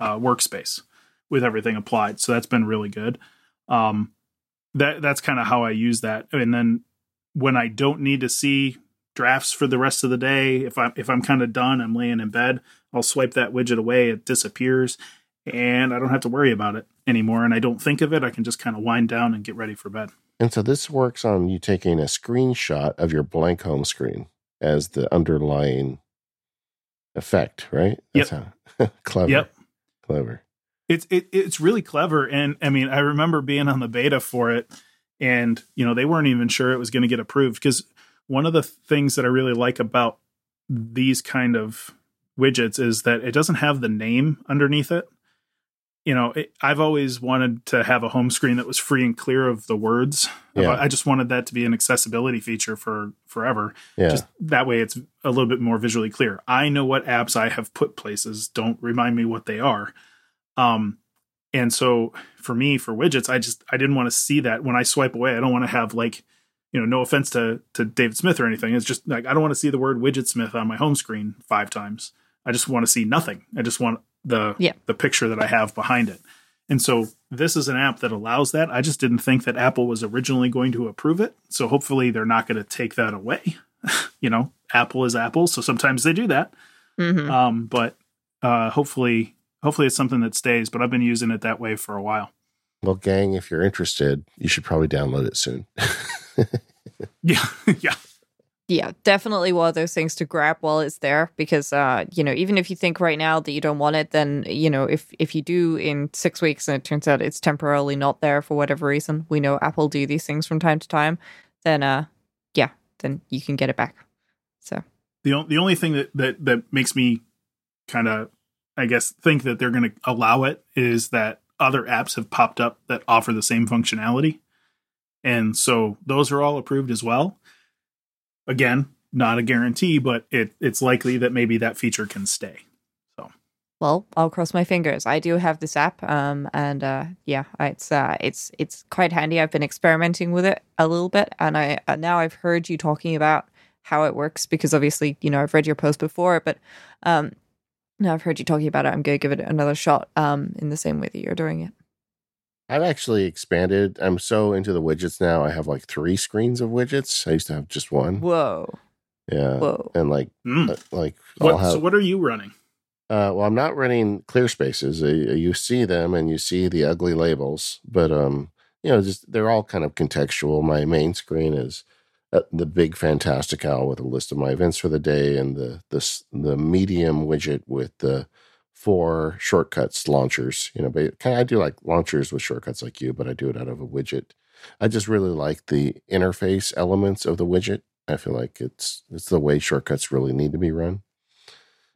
uh, workspace with everything applied. So that's been really good. Um, that that's kind of how I use that. And then when I don't need to see drafts for the rest of the day, if I'm if I'm kind of done, I'm laying in bed, I'll swipe that widget away. It disappears, and I don't have to worry about it anymore. And I don't think of it. I can just kind of wind down and get ready for bed. And so this works on you taking a screenshot of your blank home screen as the underlying effect, right? That's yep. how clever. Yep. Clever. It's it, it's really clever, and I mean, I remember being on the beta for it, and you know they weren't even sure it was going to get approved because one of the things that I really like about these kind of widgets is that it doesn't have the name underneath it. You know, it, I've always wanted to have a home screen that was free and clear of the words. Yeah. I just wanted that to be an accessibility feature for forever. Yeah. Just that way it's a little bit more visually clear. I know what apps I have put places. Don't remind me what they are. Um, and so for me, for widgets, I just I didn't want to see that when I swipe away. I don't want to have like, you know, no offense to to David Smith or anything. It's just like I don't want to see the word Widgetsmith on my home screen five times. I just want to see nothing. I just want the yeah. the picture that I have behind it. And so this is an app that allows that. I just didn't think that Apple was originally going to approve it. So hopefully they're not going to take that away. you know, Apple is Apple, so sometimes they do that. Mm-hmm. Um, but uh, hopefully hopefully it's something that stays, but I've been using it that way for a while. Well, gang, if you're interested, you should probably download it soon. yeah, yeah. Yeah, definitely one of those things to grab while it's there because uh, you know, even if you think right now that you don't want it, then you know, if if you do in six weeks and it turns out it's temporarily not there for whatever reason, we know Apple do these things from time to time, then uh yeah, then you can get it back. So the the only thing that that that makes me kind of I guess, think that they're going to allow it is that other apps have popped up that offer the same functionality. And so those are all approved as well. Again, not a guarantee, but it, it's likely that maybe that feature can stay. So, well, I'll cross my fingers. I do have this app, um, and uh, yeah, it's uh, it's it's quite handy. I've been experimenting with it a little bit, and I uh, now I've heard you talking about how it works because obviously you know I've read your post before, but um, now I've heard you talking about it. I'm going to give it another shot um, in the same way that you're doing it. I've actually expanded. I'm so into the widgets now. I have like three screens of widgets. I used to have just one. Whoa. Yeah. Whoa. And like, mm. uh, like, what, have, so what are you running? Uh, well, I'm not running clear spaces. Uh, you see them and you see the ugly labels, but um, you know, just they're all kind of contextual. My main screen is uh, the big Fantastical with a list of my events for the day, and the the the medium widget with the four shortcuts launchers. You know, but kind of I do like launchers with shortcuts like you, but I do it out of a widget. I just really like the interface elements of the widget. I feel like it's it's the way shortcuts really need to be run.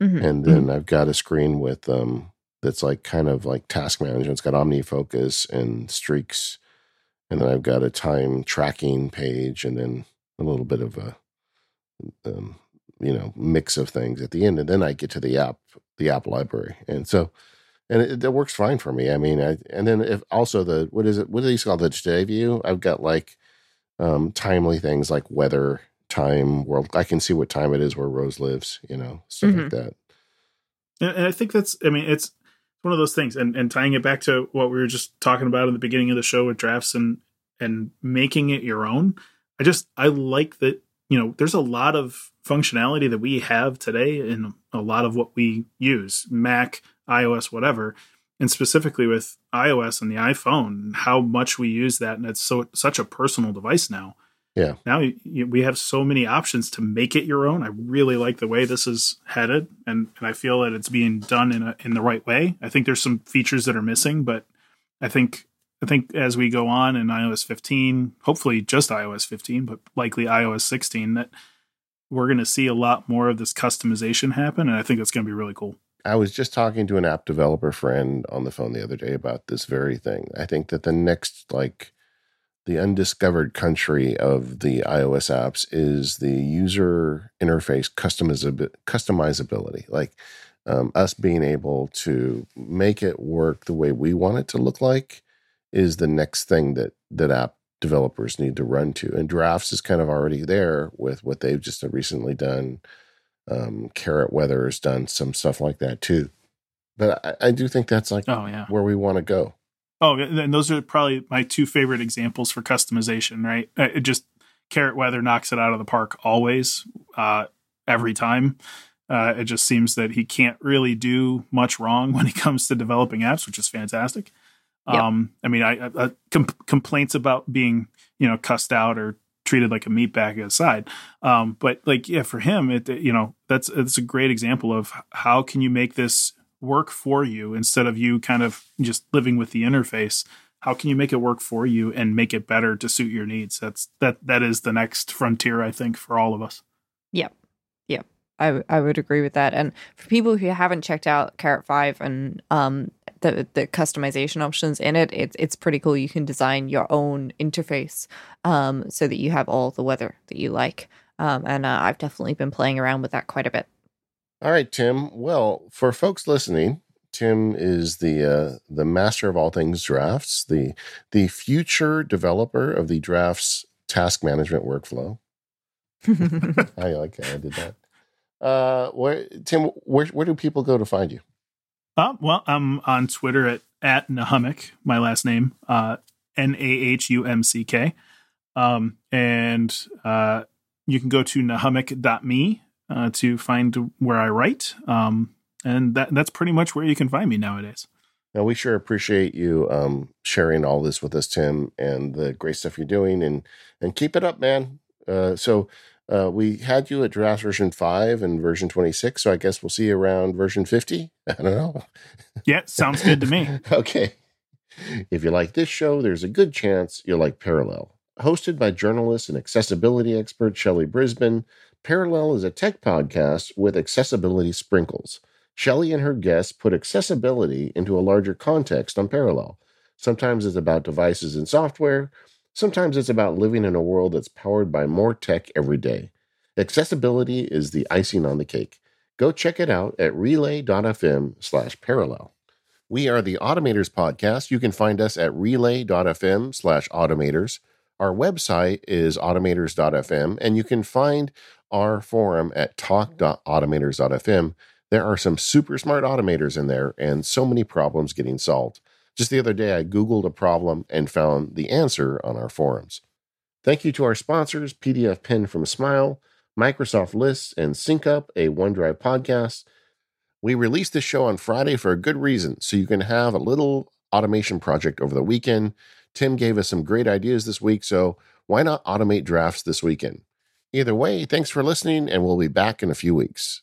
Mm-hmm. And then mm-hmm. I've got a screen with um that's like kind of like task management. It's got OmniFocus and streaks. And then I've got a time tracking page and then a little bit of a um, you know mix of things at the end, and then I get to the app, the app library, and so and it, it works fine for me. I mean, I and then if also the what is it? What do these called? The today view. I've got like um, timely things like weather, time, world. I can see what time it is where Rose lives. You know, stuff mm-hmm. like that. And I think that's. I mean, it's one of those things, and and tying it back to what we were just talking about in the beginning of the show with drafts and and making it your own. I just I like that you know there's a lot of functionality that we have today in a lot of what we use Mac, iOS, whatever, and specifically with iOS and the iPhone, how much we use that, and it's so such a personal device now. Yeah. Now we have so many options to make it your own. I really like the way this is headed, and, and I feel that it's being done in a, in the right way. I think there's some features that are missing, but I think I think as we go on in iOS 15, hopefully just iOS 15, but likely iOS 16, that we're going to see a lot more of this customization happen, and I think that's going to be really cool. I was just talking to an app developer friend on the phone the other day about this very thing. I think that the next like the undiscovered country of the iOS apps is the user interface customizability. Like um, us being able to make it work the way we want it to look like is the next thing that that app developers need to run to. And drafts is kind of already there with what they've just recently done. Um, Carrot Weather has done some stuff like that too. But I, I do think that's like oh, yeah. where we want to go. Oh, and those are probably my two favorite examples for customization, right? Uh, it just Carrot Weather knocks it out of the park always, uh, every time. Uh, it just seems that he can't really do much wrong when it comes to developing apps, which is fantastic. Yep. Um, I mean, I, I com- complaints about being, you know, cussed out or treated like a meat bag aside. Um, but like, yeah, for him, it, you know, that's, it's a great example of how can you make this work for you instead of you kind of just living with the interface. How can you make it work for you and make it better to suit your needs? That's that that is the next frontier i think for all of us. Yep. Yep. I, w- I would agree with that. And for people who haven't checked out carrot 5 and um the the customization options in it it's it's pretty cool you can design your own interface um so that you have all the weather that you like um and uh, i've definitely been playing around with that quite a bit all right, Tim. Well, for folks listening, Tim is the uh, the master of all things drafts, the the future developer of the drafts task management workflow. I like how I did that. Uh, where Tim, where where do people go to find you? Uh, well, I'm on Twitter at at Nahumck, my last name, uh, N A H U M C K, um, and uh, you can go to nahumck.me uh, to find where I write. Um, and that that's pretty much where you can find me nowadays. Now we sure appreciate you um, sharing all this with us, Tim, and the great stuff you're doing, and and keep it up, man. Uh, so uh, we had you at draft version five and version 26, so I guess we'll see you around version 50. I don't know. Yeah, sounds good to me. okay. If you like this show, there's a good chance you'll like Parallel. Hosted by journalist and accessibility expert Shelley Brisbane, Parallel is a tech podcast with accessibility sprinkles. Shelley and her guests put accessibility into a larger context on Parallel. Sometimes it's about devices and software, sometimes it's about living in a world that's powered by more tech every day. Accessibility is the icing on the cake. Go check it out at relay.fm slash parallel. We are the Automators Podcast. You can find us at relay.fm slash automators. Our website is automators.fm, and you can find our forum at talk.automators.fm. There are some super smart automators in there and so many problems getting solved. Just the other day, I Googled a problem and found the answer on our forums. Thank you to our sponsors, PDF Pen from Smile, Microsoft Lists, and SyncUp, a OneDrive podcast. We released this show on Friday for a good reason, so you can have a little automation project over the weekend. Tim gave us some great ideas this week, so why not automate drafts this weekend? Either way, thanks for listening, and we'll be back in a few weeks.